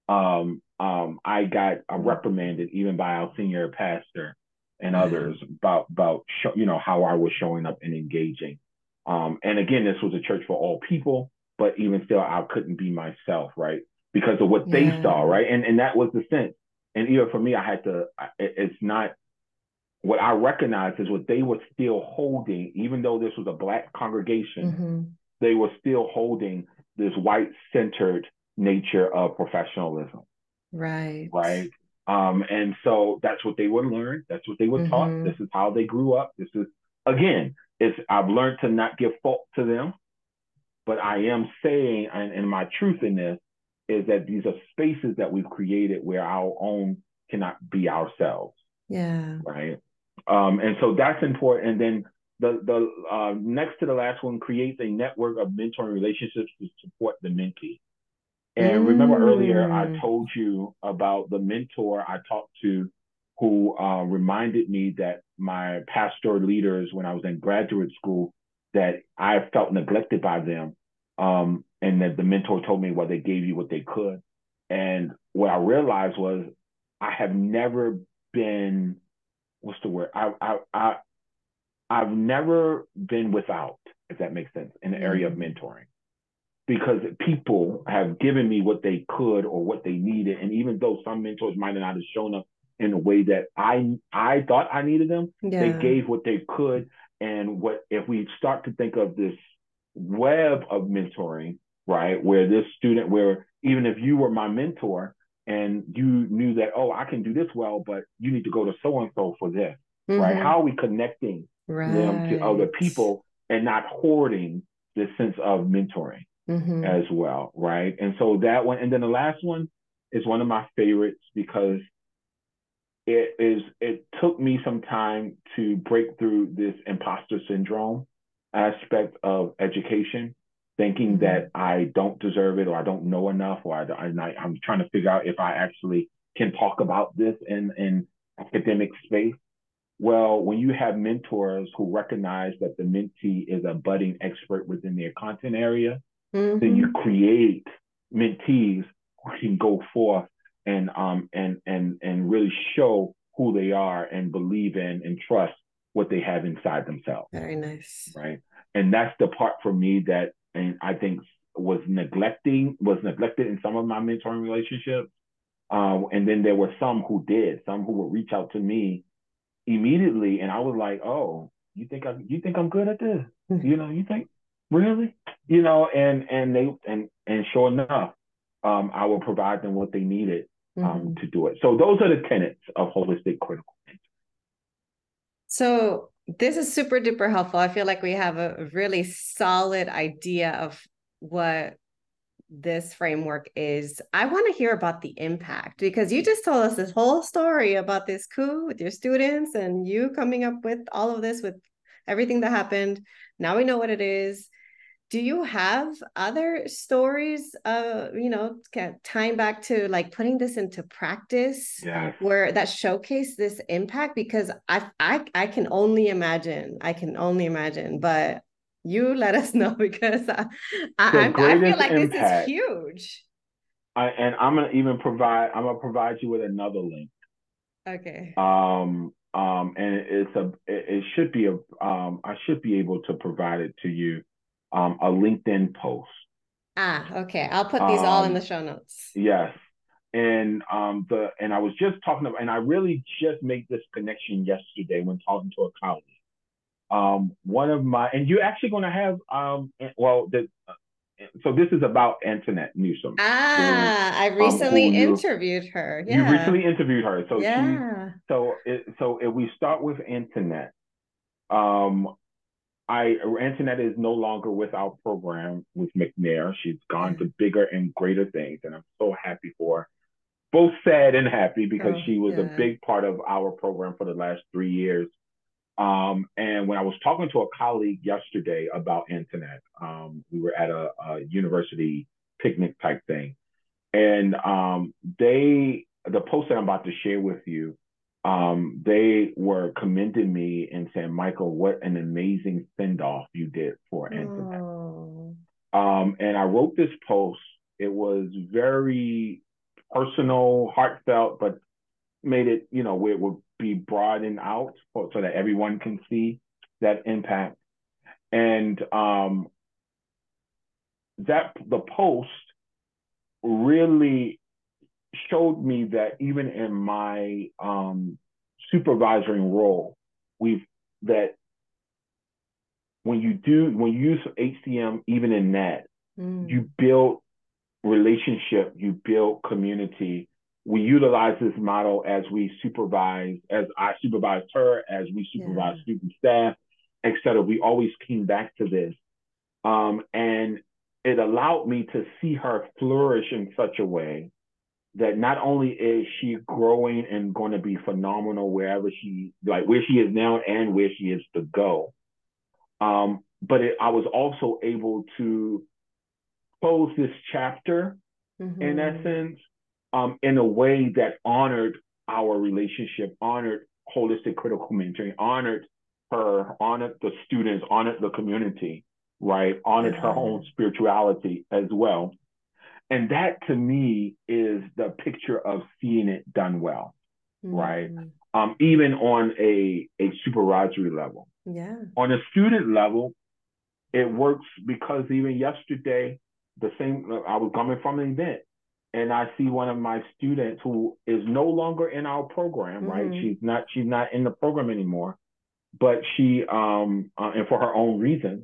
um, um, I got uh, reprimanded even by our senior pastor and others about about show, you know how I was showing up and engaging. Um, and again, this was a church for all people, but even still, I couldn't be myself, right? Because of what yeah. they saw, right? And and that was the sense. And even for me, I had to. It's not what I recognized is what they were still holding, even though this was a black congregation. Mm-hmm. They were still holding this white centered nature of professionalism. Right. Right. Um, and so that's what they would learn. That's what they were mm-hmm. taught. This is how they grew up. This is again, it's I've learned to not give fault to them, but I am saying, and, and my truth in this is that these are spaces that we've created where our own cannot be ourselves. Yeah. Right. Um, and so that's important. And then the the uh, next to the last one creates a network of mentoring relationships to support the mentee. And mm. remember earlier, I mm. told you about the mentor I talked to who uh, reminded me that my pastor leaders, when I was in graduate school, that I felt neglected by them. Um, and that the mentor told me, well, they gave you what they could. And what I realized was I have never been, what's the word? I, I, I, I've never been without, if that makes sense, in the area of mm. mentoring because people have given me what they could or what they needed. And even though some mentors might not have shown up in a way that I I thought I needed them, yeah. they gave what they could. And what if we start to think of this web of mentoring, right? Where this student, where even if you were my mentor and you knew that, oh, I can do this well, but you need to go to so and so for this, mm-hmm. right? How are we connecting right. them to other people and not hoarding this sense of mentoring? mm-hmm. as well, right? And so that one, and then the last one is one of my favorites because it is it took me some time to break through this imposter syndrome aspect of education thinking that I don't deserve it or I don't know enough or I, I, I'm trying to figure out if I actually can talk about this in, in academic space. Well, when you have mentors who recognize that the mentee is a budding expert within their content area, mm-hmm. then you create mentees who can go forth and um and and and really show who they are and believe in and trust what they have inside themselves. Very nice. Right. And that's the part for me that and I think was neglecting was neglected in some of my mentoring relationships. Um, and then there were some who did, some who would reach out to me immediately, and I was like, "Oh, you think I you think I'm good at this? you know, you think really you know and and they and and sure enough um i will provide them what they needed um mm-hmm. to do it so those are the tenets of holistic critical thinking so this is super duper helpful. I feel like we have a really solid idea of what this framework is. I want to hear about the impact because you just told us this whole story about this coup with your students and you coming up with all of this with everything that happened. Now we know what it is do you have other stories uh you know tying back to like putting this into practice yeah. where that showcase this impact? Because I, I i can only imagine i can only imagine but you let us (laughs) know because i I, I, feel like impact, this is huge. I, and i'm gonna even provide i'm gonna provide you with another link. Okay. Um um and it's a it, it should be a um i should be able to provide it to you um, a LinkedIn post. Ah, okay. I'll put these um, all in the um, show notes. Yes. And um the and I was just talking about and I really just made this connection yesterday when talking to a colleague. Um one of my and you're actually gonna have um well the uh, so this is about Antoinette Newsome. Ah, who, I um, recently um, interviewed her. Yeah. You recently interviewed her. So yeah. She, so it, so if we start with Antoinette, um, I Antoinette is no longer with our program with McNair. She's gone to bigger and greater things, and I'm so happy for her. Both sad and happy because oh, she was good. a big part of our program for the last three years. Um, and when I was talking to a colleague yesterday about Antoinette, um, we were at a, a, university picnic type thing, and um, they the post that I'm about to share with you um, they were commending me and saying, Michael, what an amazing send off you did for Antoinette. Oh. Um, and I wrote this post. It was very personal, heartfelt, but made it, you know, where it would be broadened out so that everyone can see that impact. And um, that the post really showed me that even in my um, supervisory role, we've that when you do when you use HCM even in that, mm. you build relationship, you build community. We utilize this model as we supervise, as I supervise her, as we supervise yeah. student staff, etc. We always came back to this. Um, and it allowed me to see her flourish in such a way that not only is she growing and going to be phenomenal wherever she like where she is now and where she is to go um, but it, i was also able to close this chapter mm-hmm. in essence um, in a way that honored our relationship honored holistic critical mentoring honored her honored the students honored the community right honored mm-hmm. her own spirituality as well and that to me is the picture of seeing it done well, mm-hmm. right? Um, even on a, a supervisory level. Yeah. On a student level, it works because even yesterday, the same, I was coming from an event and I see one of my students who is no longer in our program, mm-hmm. right? She's not, she's not in the program anymore, but she, um, uh, and for her own reasons,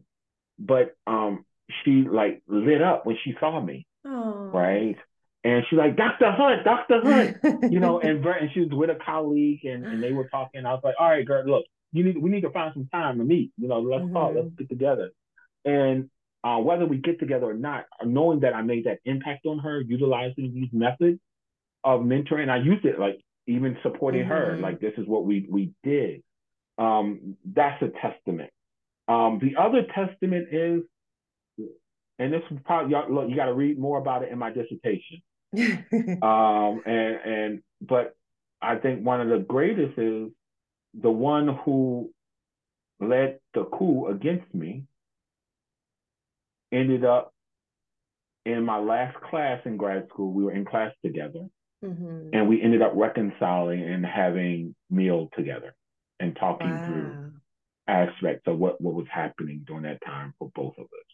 but um, she like lit up when she saw me right? And she's like, Dr. Hunt, Dr. Hunt, you know, (laughs) and and she was with a colleague and, and they were talking. I was like, all right, girl, look, you need we need to find some time to meet. You know, let's mm-hmm. talk, let's get together. And uh, whether we get together or not, knowing that I made that impact on her, utilizing these methods of mentoring, I used it like even supporting mm-hmm. her, like this is what we we did. Um, that's a testament. Um, the other testament is and this probably look, you got to read more about it in my dissertation. (laughs) um, and and but I think one of the greatest is the one who led the coup against me ended up in my last class in grad school. We were in class together, mm-hmm. and we ended up reconciling and having meal together and talking wow. through aspects of what what was happening during that time for both of us.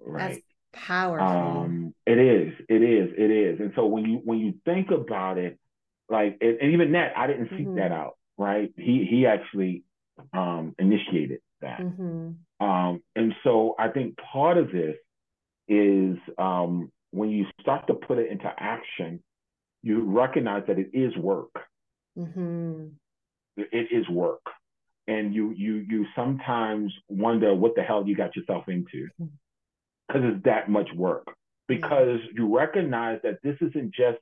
Right. That's powerful. Um, it is. It is. It is. And so when you when you think about it, like and, and even that, I didn't seek mm-hmm. that out. Right. He he actually um, initiated that. Mm-hmm. Um, and so I think part of this is um, when you start to put it into action, you recognize that it is work. Mm-hmm. It is work, and you you you sometimes wonder what the hell you got yourself into. Because it's that much work. Because you recognize that this isn't just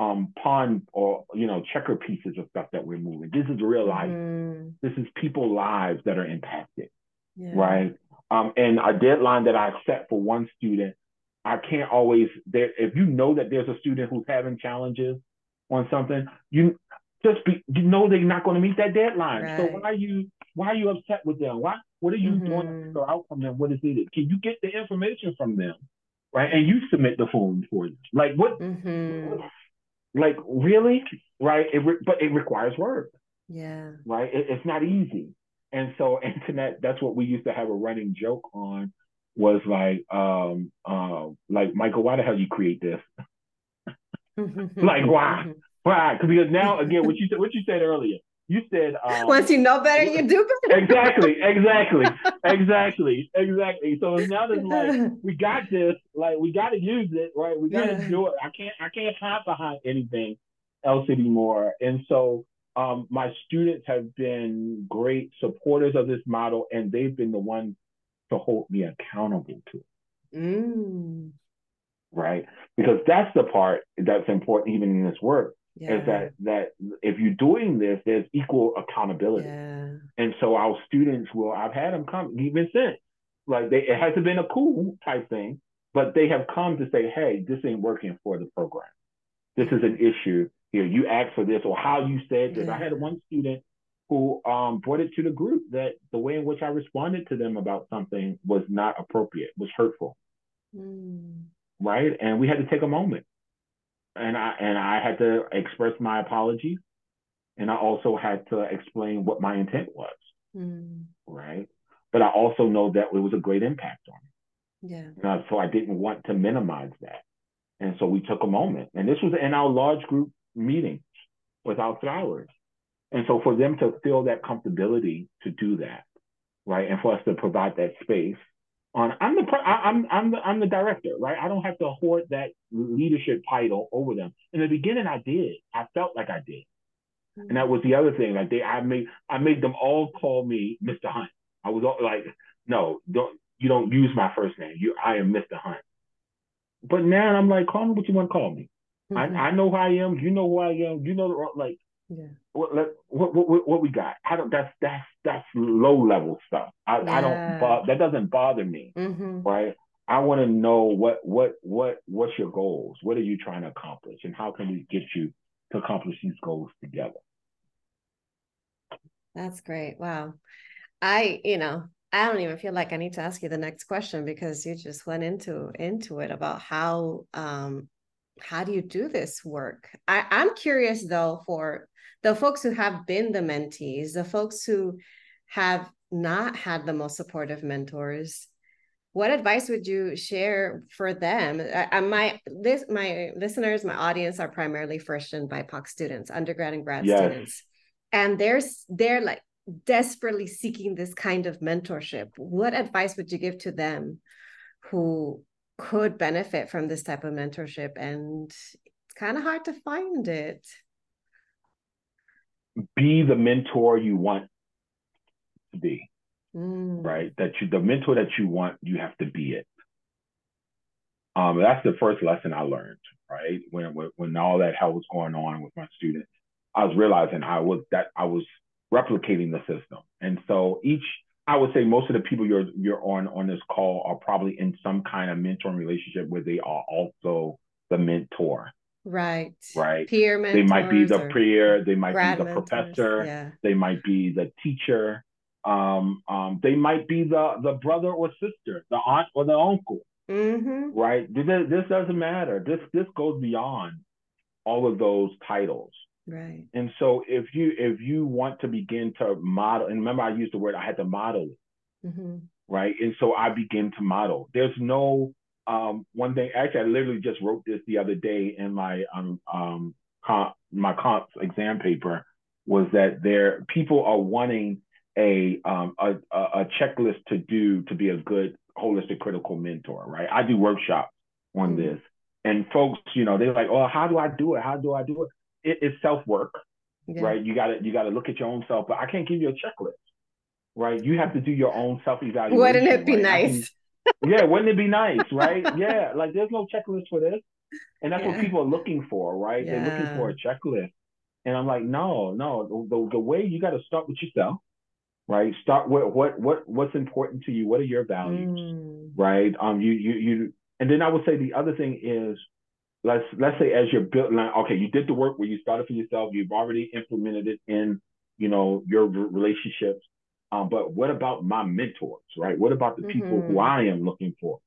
um pawn or you know checker pieces of stuff that we're moving. This is real life. Mm. This is people lives that are impacted, yeah. right? Um, and a deadline that I set for one student, I can't always there. If you know that there's a student who's having challenges on something, you just be you know they're not going to meet that deadline. Right. So why are you why are you upset with them? Why what are you mm-hmm. doing to go out from them? What is needed? Can you get the information from them? Right. And you submit the form for them. Like what mm-hmm. like really? Right. It re- but it requires work. Yeah. Right. It, it's not easy. And so (laughs) Antoinette, that's what we used to have a running joke on was like, um, uh, like Michael, why the hell you create this? (laughs) (laughs) like why? Why? Because now again, what you said, what you said earlier, you said um, once you know better, you do better. exactly, exactly, (laughs) exactly, exactly. So now that like (laughs) we got this, like we got to use it, right? We got to yeah. do it. I can't, I can't hide behind anything else anymore. And so um, my students have been great supporters of this model, and they've been the ones to hold me accountable to it. Mm. Right, because that's the part that's important even in this work yeah. is that that if you're doing this, there's equal accountability. Yeah. And so our students will, I've had them come even since, like they, it hasn't been a cool type thing, but they have come to say, hey, this ain't working for the program. This is an issue. here, you asked for this, or how you said this. Yeah. I had one student who um, brought it to the group that the way in which I responded to them about something was not appropriate, was hurtful, Mm. right? And we had to take a moment, and I and I had to express my apology, and I also had to explain what my intent was, Mm. right? But I also know that it was a great impact on me. Yeah. So I didn't want to minimize that. And so we took a moment. And this was in our large group meetings with our flowers. And so for them to feel that comfortability to do that, right? And for us to provide that space on I'm the I, am I'm the I'm the director, right? I don't have to hoard that leadership title over them. In the beginning I did. I felt like I did. And that was the other thing. Like they I made I made them all call me Mr. Hunt. I was all like, no, don't you don't use my first name. You I am Mr. Hunt. But now I'm like, call me what you want to call me. Mhm. I, I know who I am. You know who I am. You know like yeah. What let- what what what, what we got. I don't. That's that's that's low level stuff. I, I don't. That doesn't bother me, Mm-hmm. right? I want to know what what what what's your goals? What are you trying to accomplish, and how can we get you to accomplish these goals together? That's great. Wow. I, you know, I don't even feel like I need to ask you the next question because you just went into into it about how um how do you do this work? I, I'm curious though for the folks who have been the mentees, the folks who have not had the most supportive mentors. What advice would you share for them? I, my this my listeners, my audience are primarily first and BIPOC students, undergrad and grad Yes. students, and they're they're like desperately seeking this kind of mentorship. What advice would you give to them who could benefit from this type of mentorship and it's kind of hard to find it? Be the mentor you want to be, Mm, right? That you the mentor that you want, you have to be it. Um, that's the first lesson I learned, right? When when, when all that hell was going on with my students, I was realizing I was that I was replicating the system, and so each I would say most of the people you're you're on on this call are probably in some kind of mentoring relationship where they are also the mentor, Right. right? Peer mentors. They might be the peer, they might be the mentors. professor, Yeah. they might be the teacher, um, um, they might be the the brother or sister, the aunt or the uncle, Mm-hmm. right? This, this doesn't matter. This this goes beyond all of those titles. Right. And so if you if you want to begin to model, and remember I used the word I had to model it, Mm-hmm. right? And so I begin to model. There's no um one thing actually I literally just wrote this the other day in my um um comp, my comp exam paper was that there people are wanting a um a, a checklist to do to be a good holistic critical mentor, right? I do workshops on Mhm. this. And folks, you know, they're like, "Oh, how do I do it? How do I do it?" it it's self work, Yeah. right? You got to you got to look at your own self, but I can't give you a checklist, right? You have to do your own self evaluation. Wouldn't it be right? Nice? Yeah, wouldn't it be nice, (laughs) right? yeah, like there's no checklist for this, and that's Yeah. what people are looking for, right? They're looking for a checklist, and I'm like, no, no. The, the way you got to start with yourself, right? Start with what what what's important to you. What are your values, Mm. right? Um, you you you, and then I would say the other thing is. Let's let's say as you're building, like, okay, you did the work where you started for yourself. You've already implemented it in, you know, your relationships. Um, but what about my mentors, right? What about the people who Mhm. I am looking for?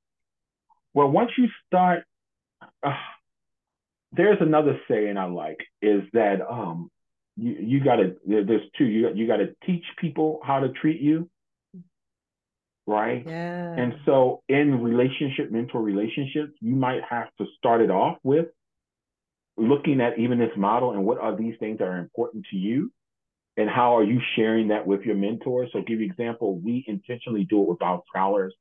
Well, once you start, uh, there's another saying I like is that um, you you gotta there, there's two you you gotta teach people how to treat you, right? Yeah. And so in relationship, mentor relationships, you might have to start it off with looking at even this model and what are these things that are important to you and how are you sharing that with your mentors? So give you example, we intentionally do it with our scholars.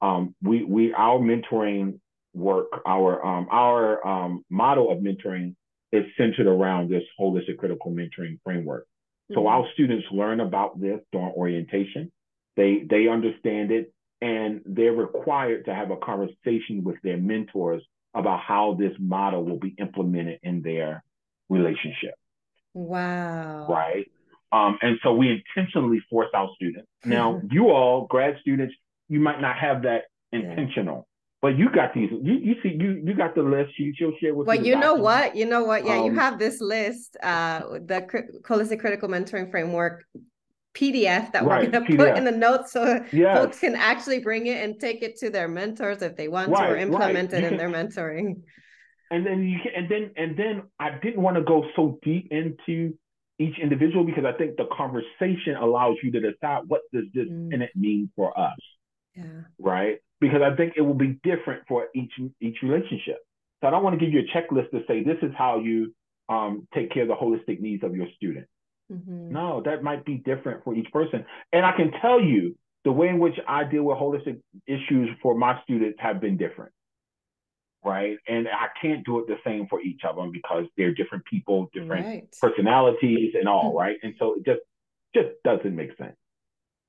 Um, we we our mentoring work, our um our um model of mentoring is centered around this holistic critical mentoring framework. So Mhm. our students learn about this during orientation. They they understand it and they're required to have a conversation with their mentors about how this model will be implemented in their relationship, Wow. right? Um, and so we intentionally force our students. Now, you all, grad students, you might not have that intentional, But you got these. You, you see you you got the list. You she'll share with. Well, you you know what? You know what? Yeah, Um, you have this list. Uh, the holistic critical mentoring framework PDF that Right, we're gonna put in the notes so Yes. folks can actually bring it and take it to their mentors if they want to, Right, or right. implement it You in can- their mentoring. and then you can, and then and then I didn't want to go so deep into each individual because I think the conversation allows you to decide what does this Mm. mean for us, Yeah. right? Because I think it will be different for each each relationship. So I don't want to give you a checklist to say this is how you um, take care of the holistic needs of your student. Mhm. No, that might be different for each person. And I can tell you the way in which I deal with holistic issues for my students have been different. Right. And I can't do it the same for each of them because they're different people, different Right. personalities and all, Mhm. And so it just just doesn't make sense.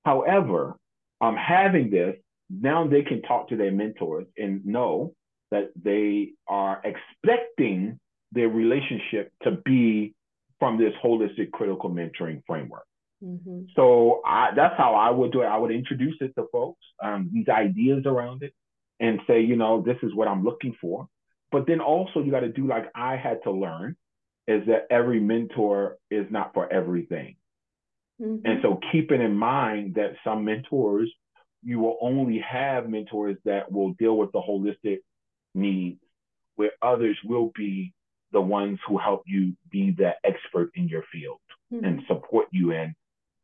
However, I'm um, having this, now they can talk to their mentors and know that they are expecting their relationship to be from this holistic critical mentoring framework. Mhm. So I, that's how I would do it. I would introduce it to folks, um, these ideas around it, and say, you know, this is what I'm looking for. But then also you got to do like I had to learn, is that every mentor is not for everything. Mhm. And so keeping in mind that some mentors, you will only have mentors that will deal with the holistic needs, where others will be the ones who help you be the expert in your field and Mhm. support you in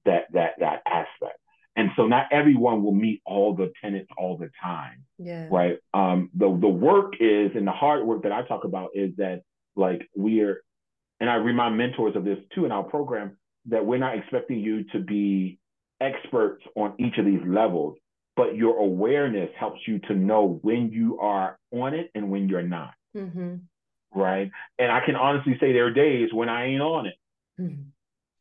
that that that aspect. And so not everyone will meet all the tenets all the time, Yeah. right? Um, the the work is and the hard work that I talk about is that like we're and I remind mentors of this too in our program that we're not expecting you to be experts on each of these levels, but your awareness helps you to know when you are on it and when you're not, Mhm. right? And I can honestly say there are days when I ain't on it. Mhm.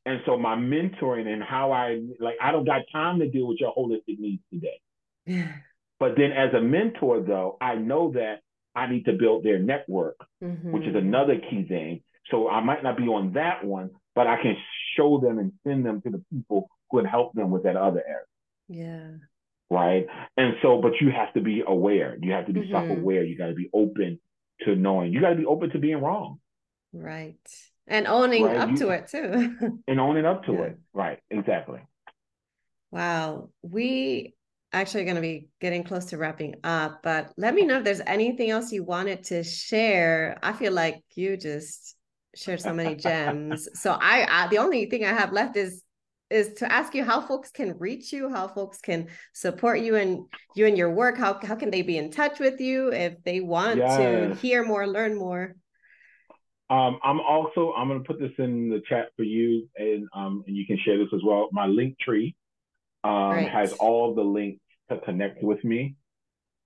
And so my mentoring and how I like I don't got time to deal with your holistic needs today. Yeah. But then as a mentor though, I know that I need to build their network, which is another key thing. So I might not be on that one, but I can show them and send them to the people who would help them with that other area. Yeah. Right. And so, but you have to be aware. You have to be Mhm. self-aware. You got to be open to knowing. You got to be open to being wrong Right. And owning Right, up you- to it too. (laughs) and owning up to Yeah. it. Right. Exactly. Wow. We actually going to be getting close to wrapping up, but let me know if there's anything else you wanted to share. I feel like you just shared so many gems. (laughs) So I, I the only thing I have left is is to ask you how folks can reach you, how folks can support you and you and your work. How how can they be in touch with you if they want to hear more, learn more? Um, I'm also I'm gonna put this in the chat for you, and um, and you can share this as well. My Linktree um, Great. has all the links to connect with me,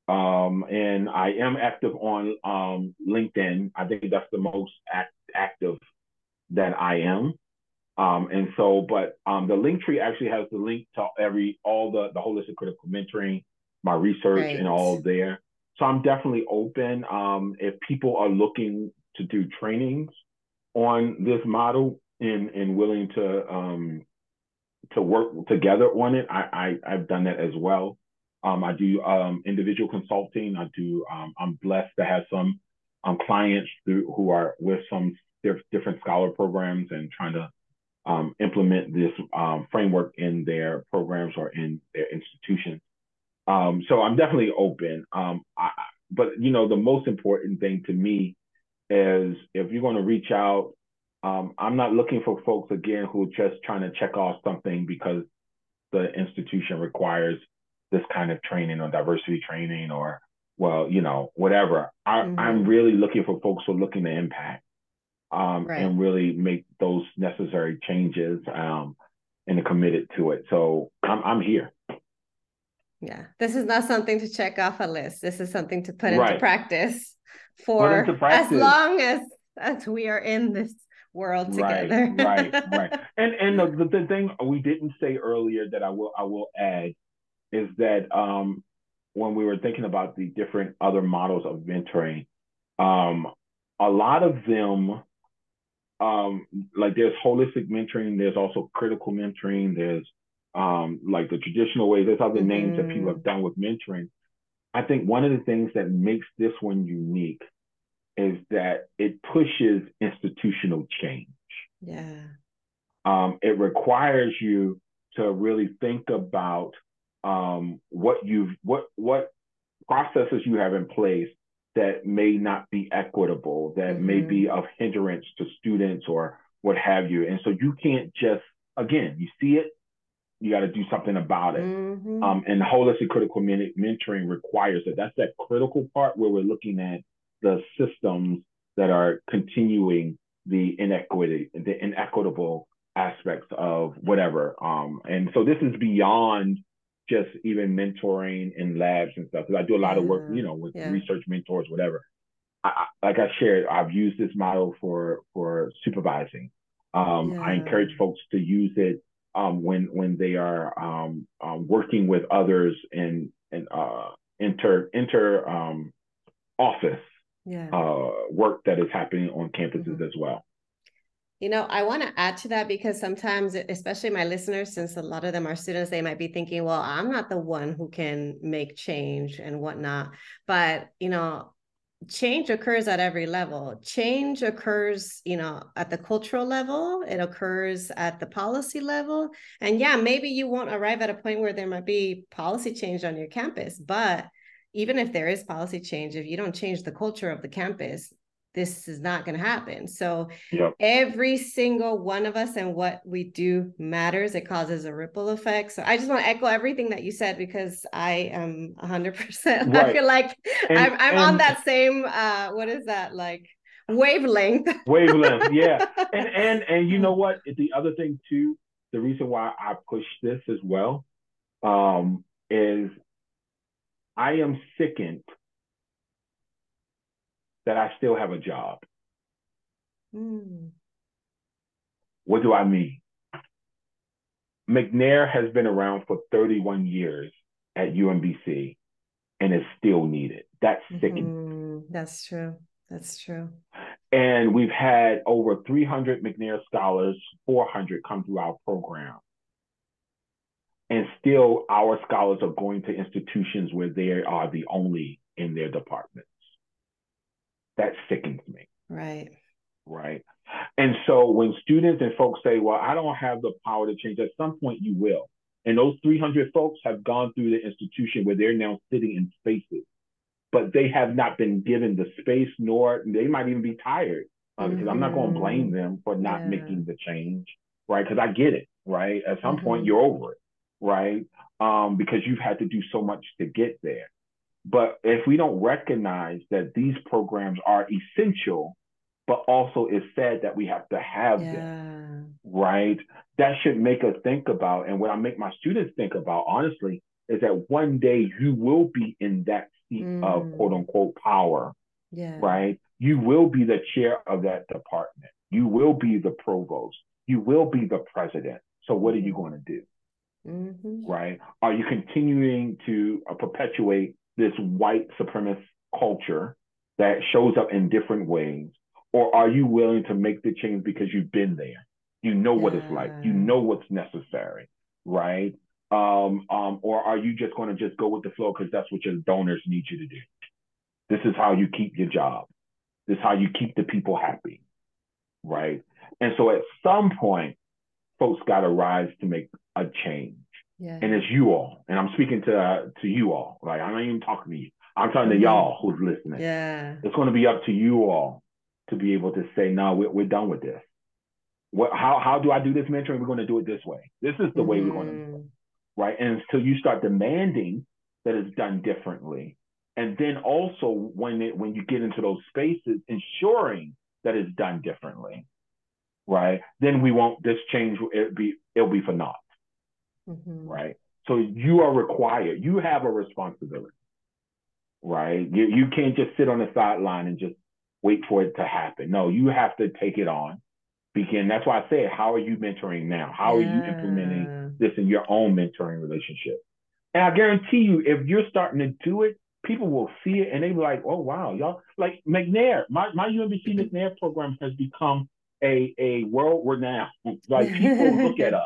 um, and I am active on um, LinkedIn. I think that's the most act- active that I am. Um, and so, but um, the Linktree actually has the link to every all the the holistic critical mentoring, my research, Great. and all there. So I'm definitely open. Um, if people are looking to do trainings on this model and and willing to um, to work together on it, I, I I've done that as well. Um, I do um, individual consulting. I do. Um, I'm blessed to have some um, clients through, who are with some diff- different scholar programs and trying to um, implement this framework in their programs or in their institutions. So I'm definitely open. I, but you know, the most important thing to me is if you're going to reach out, um, I'm not looking for folks again who are just trying to check off something because the institution requires this kind of training or diversity training or well, you know, whatever. I, Mhm. I'm really looking for folks who are looking to impact um, Right. and really make those necessary changes um, and are committed to it. So I'm, I'm here. Yeah, this is not something to check off a list. This is something to put into practice for as long as as we are in this world together. right, (laughs) right. right. And and the, the, thing we didn't say earlier that I will I will add is that um, when we were thinking about the different other models of mentoring, um, a lot of them, um, like there's holistic mentoring, there's also critical mentoring, there's um, like the traditional way, there's other names that people Mhm. have done with mentoring. I think one of the things that makes this one unique is that it pushes institutional change. Yeah. Um, it requires you to really think about um, what you've what what processes you have in place that may not be equitable, that mm-hmm. may be of hindrance to students or what have you. And so you can't just again, you see it, you got to do something about it. Mm-hmm. Um, and holistic critical mentoring requires that. That's that critical part where we're looking at the systems that are continuing the inequity, the inequitable aspects of whatever. Um, and so this is beyond just even mentoring in labs and stuff. Because I do a lot yeah. of work, you know, with yeah. research mentors, whatever. I, like I shared, I've used this model for for supervising. Um, yeah. I encourage folks to use it um, when when they are um, um, working with others in in uh, inter inter um, office yeah. uh, work that is happening on campuses mm-hmm. as well. You know, I want to add to that because sometimes, especially my listeners, since a lot of them are students, they might be thinking, well, I'm not the one who can make change and whatnot. But, you know, change occurs at every level. Change occurs you know at the cultural level it occurs at the policy level and yeah maybe you won't arrive at a point where there might be policy change on your campus but even if there is policy change if you don't change the culture of the campus this is not going to happen. So yep. every single one of us and what we do matters. It causes a ripple effect. So I just want to echo everything that you said because I am 100%. (laughs) Right. I feel like and, I'm, I'm and, on that same, uh, what is that like? Wavelength. (laughs) Wavelength, yeah. (laughs) And and and you know what? The other thing too, the reason why I push this as well, um, is I am sickened that I still have a job. Mm. What do I mean? McNair has been around for 31 years at UMBC and is still needed. That's sickening. Mm-hmm. That's true. That's true. And we've had over 300 McNair scholars, 400 come through our program. And still, our scholars are going to institutions where they are the only in their department that sickens me. Right. Right. And so when students and folks say, well, I don't have the power to change, at some point you will. And those 300 folks have gone through the institution where they're now sitting in spaces, but they have not been given the space, nor they might even be tired uh, mm-hmm. because I'm not going to blame them for not yeah. making the change, right? Because I get it, right? At some mm-hmm. point you're over it, right? Um, because you've had to do so much to get there. But if we don't recognize that these programs are essential, but also it's said that we have to have yeah. them, right? That should make us think about, and what I make my students think about, honestly, is that one day you will be in that seat mm. of quote unquote power, yeah. right? You will be the chair of that department. You will be the provost. You will be the president. So what are you mm-hmm. going to do? Mm-hmm. Right? Are you continuing to uh, perpetuate this white supremacist culture that shows up in different ways? Or are you willing to make the change because you've been there? You know what yeah. it's like. You know what's necessary, right? Um, um, or are you just going to just go with the flow because that's what your donors need you to do? This is how you keep your job. This is how you keep the people happy, right? And so at some point, folks got to rise to make a change. Yeah. And it's you all. And I'm speaking to uh, to you all. Like I'm not even talking to you. I'm talking mm-hmm. to y'all who's listening. Yeah. It's going to be up to you all to be able to say, no, we're, we're done with this. What how how do I do this mentoring? We're going to do it this way. This is the mm-hmm. way we're going to do it. Mm-hmm. Right. And until you start demanding that it's done differently. And then also when it when you get into those spaces, ensuring that it's done differently. Right. Then we won't this change it be it'll be for naught mm-hmm. right? So you are required. You have a responsibility, right? You you can't just sit on the sideline and just wait for it to happen. No, you have to take it on. Begin. That's why I say, how are you mentoring now? How yeah. are you implementing this in your own mentoring relationship? And I guarantee you, if you're starting to do it, people will see it and they be like, oh wow, y'all like McNair. My my UMBC (laughs) McNair program has become a a world renowned. Like people look at us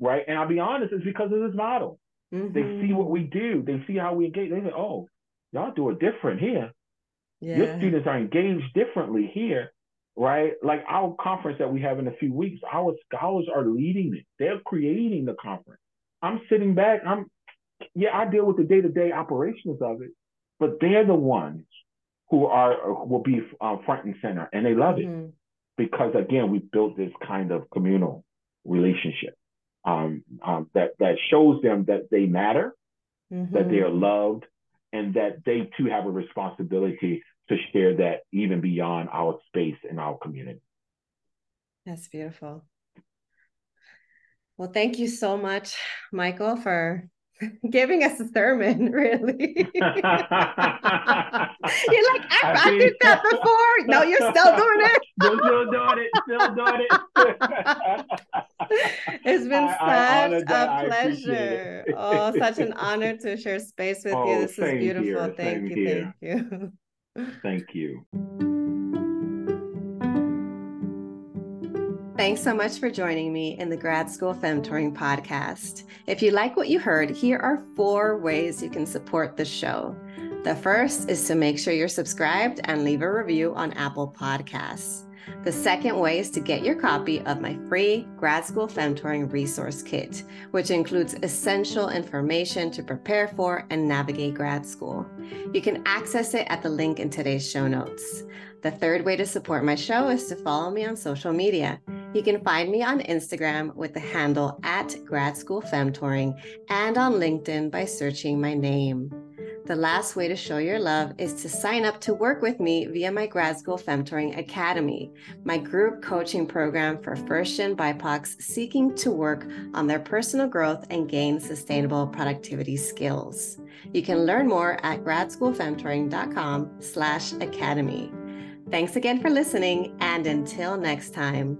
right? And I'll be honest, it's because of this model. Mm-hmm. They see what we do. They see how we engage. They say, oh, y'all do it different here. Yeah. Your students are engaged differently here, right? Like our conference that we have in a few weeks, our scholars are leading it. They're creating the conference. I'm sitting back. I'm, yeah, I deal with the day to day operations of it, but they're the ones who are will be uh, front and center, and they love it Mhm. because again, we built this kind of communal relationship um, um, that that shows them that they matter, that they are loved, and that they too have a responsibility to share that even beyond our space and our community. That's beautiful. Well, thank you so much, Michael, for (laughs) giving us a sermon, (laughs) really. you're like, I, I I did that before. No, you're still doing it. (laughs) You're still doing it. Still doing it. It's been I- such. I a pleasure. Oh, such an honor to share space with you. Oh, This is beautiful. here, Thank you. here. Thank you. (laughs) Thank you. Thanks so much for joining me in the Grad School Femtoring podcast. If you like what you heard, here are four ways you can support the show. The first is to make sure you're subscribed and leave a review on Apple Podcasts. The second way is to get your copy of my free Grad School Femtoring resource kit, which includes essential information to prepare for and navigate grad school. You can access it at the link in today's show notes. The third way to support my show is to follow me on social media. You can find me on Instagram with the handle at Grad School Femtoring and on LinkedIn by searching my name. The last way to show your love is to sign up to work with me via my Grad School Femtoring Academy, my group coaching program for first gen BIPOCs seeking to work on their personal growth and gain sustainable productivity skills. You can learn more at gradschoolfemtoring.com slash academy. Thanks again for listening, and until next time.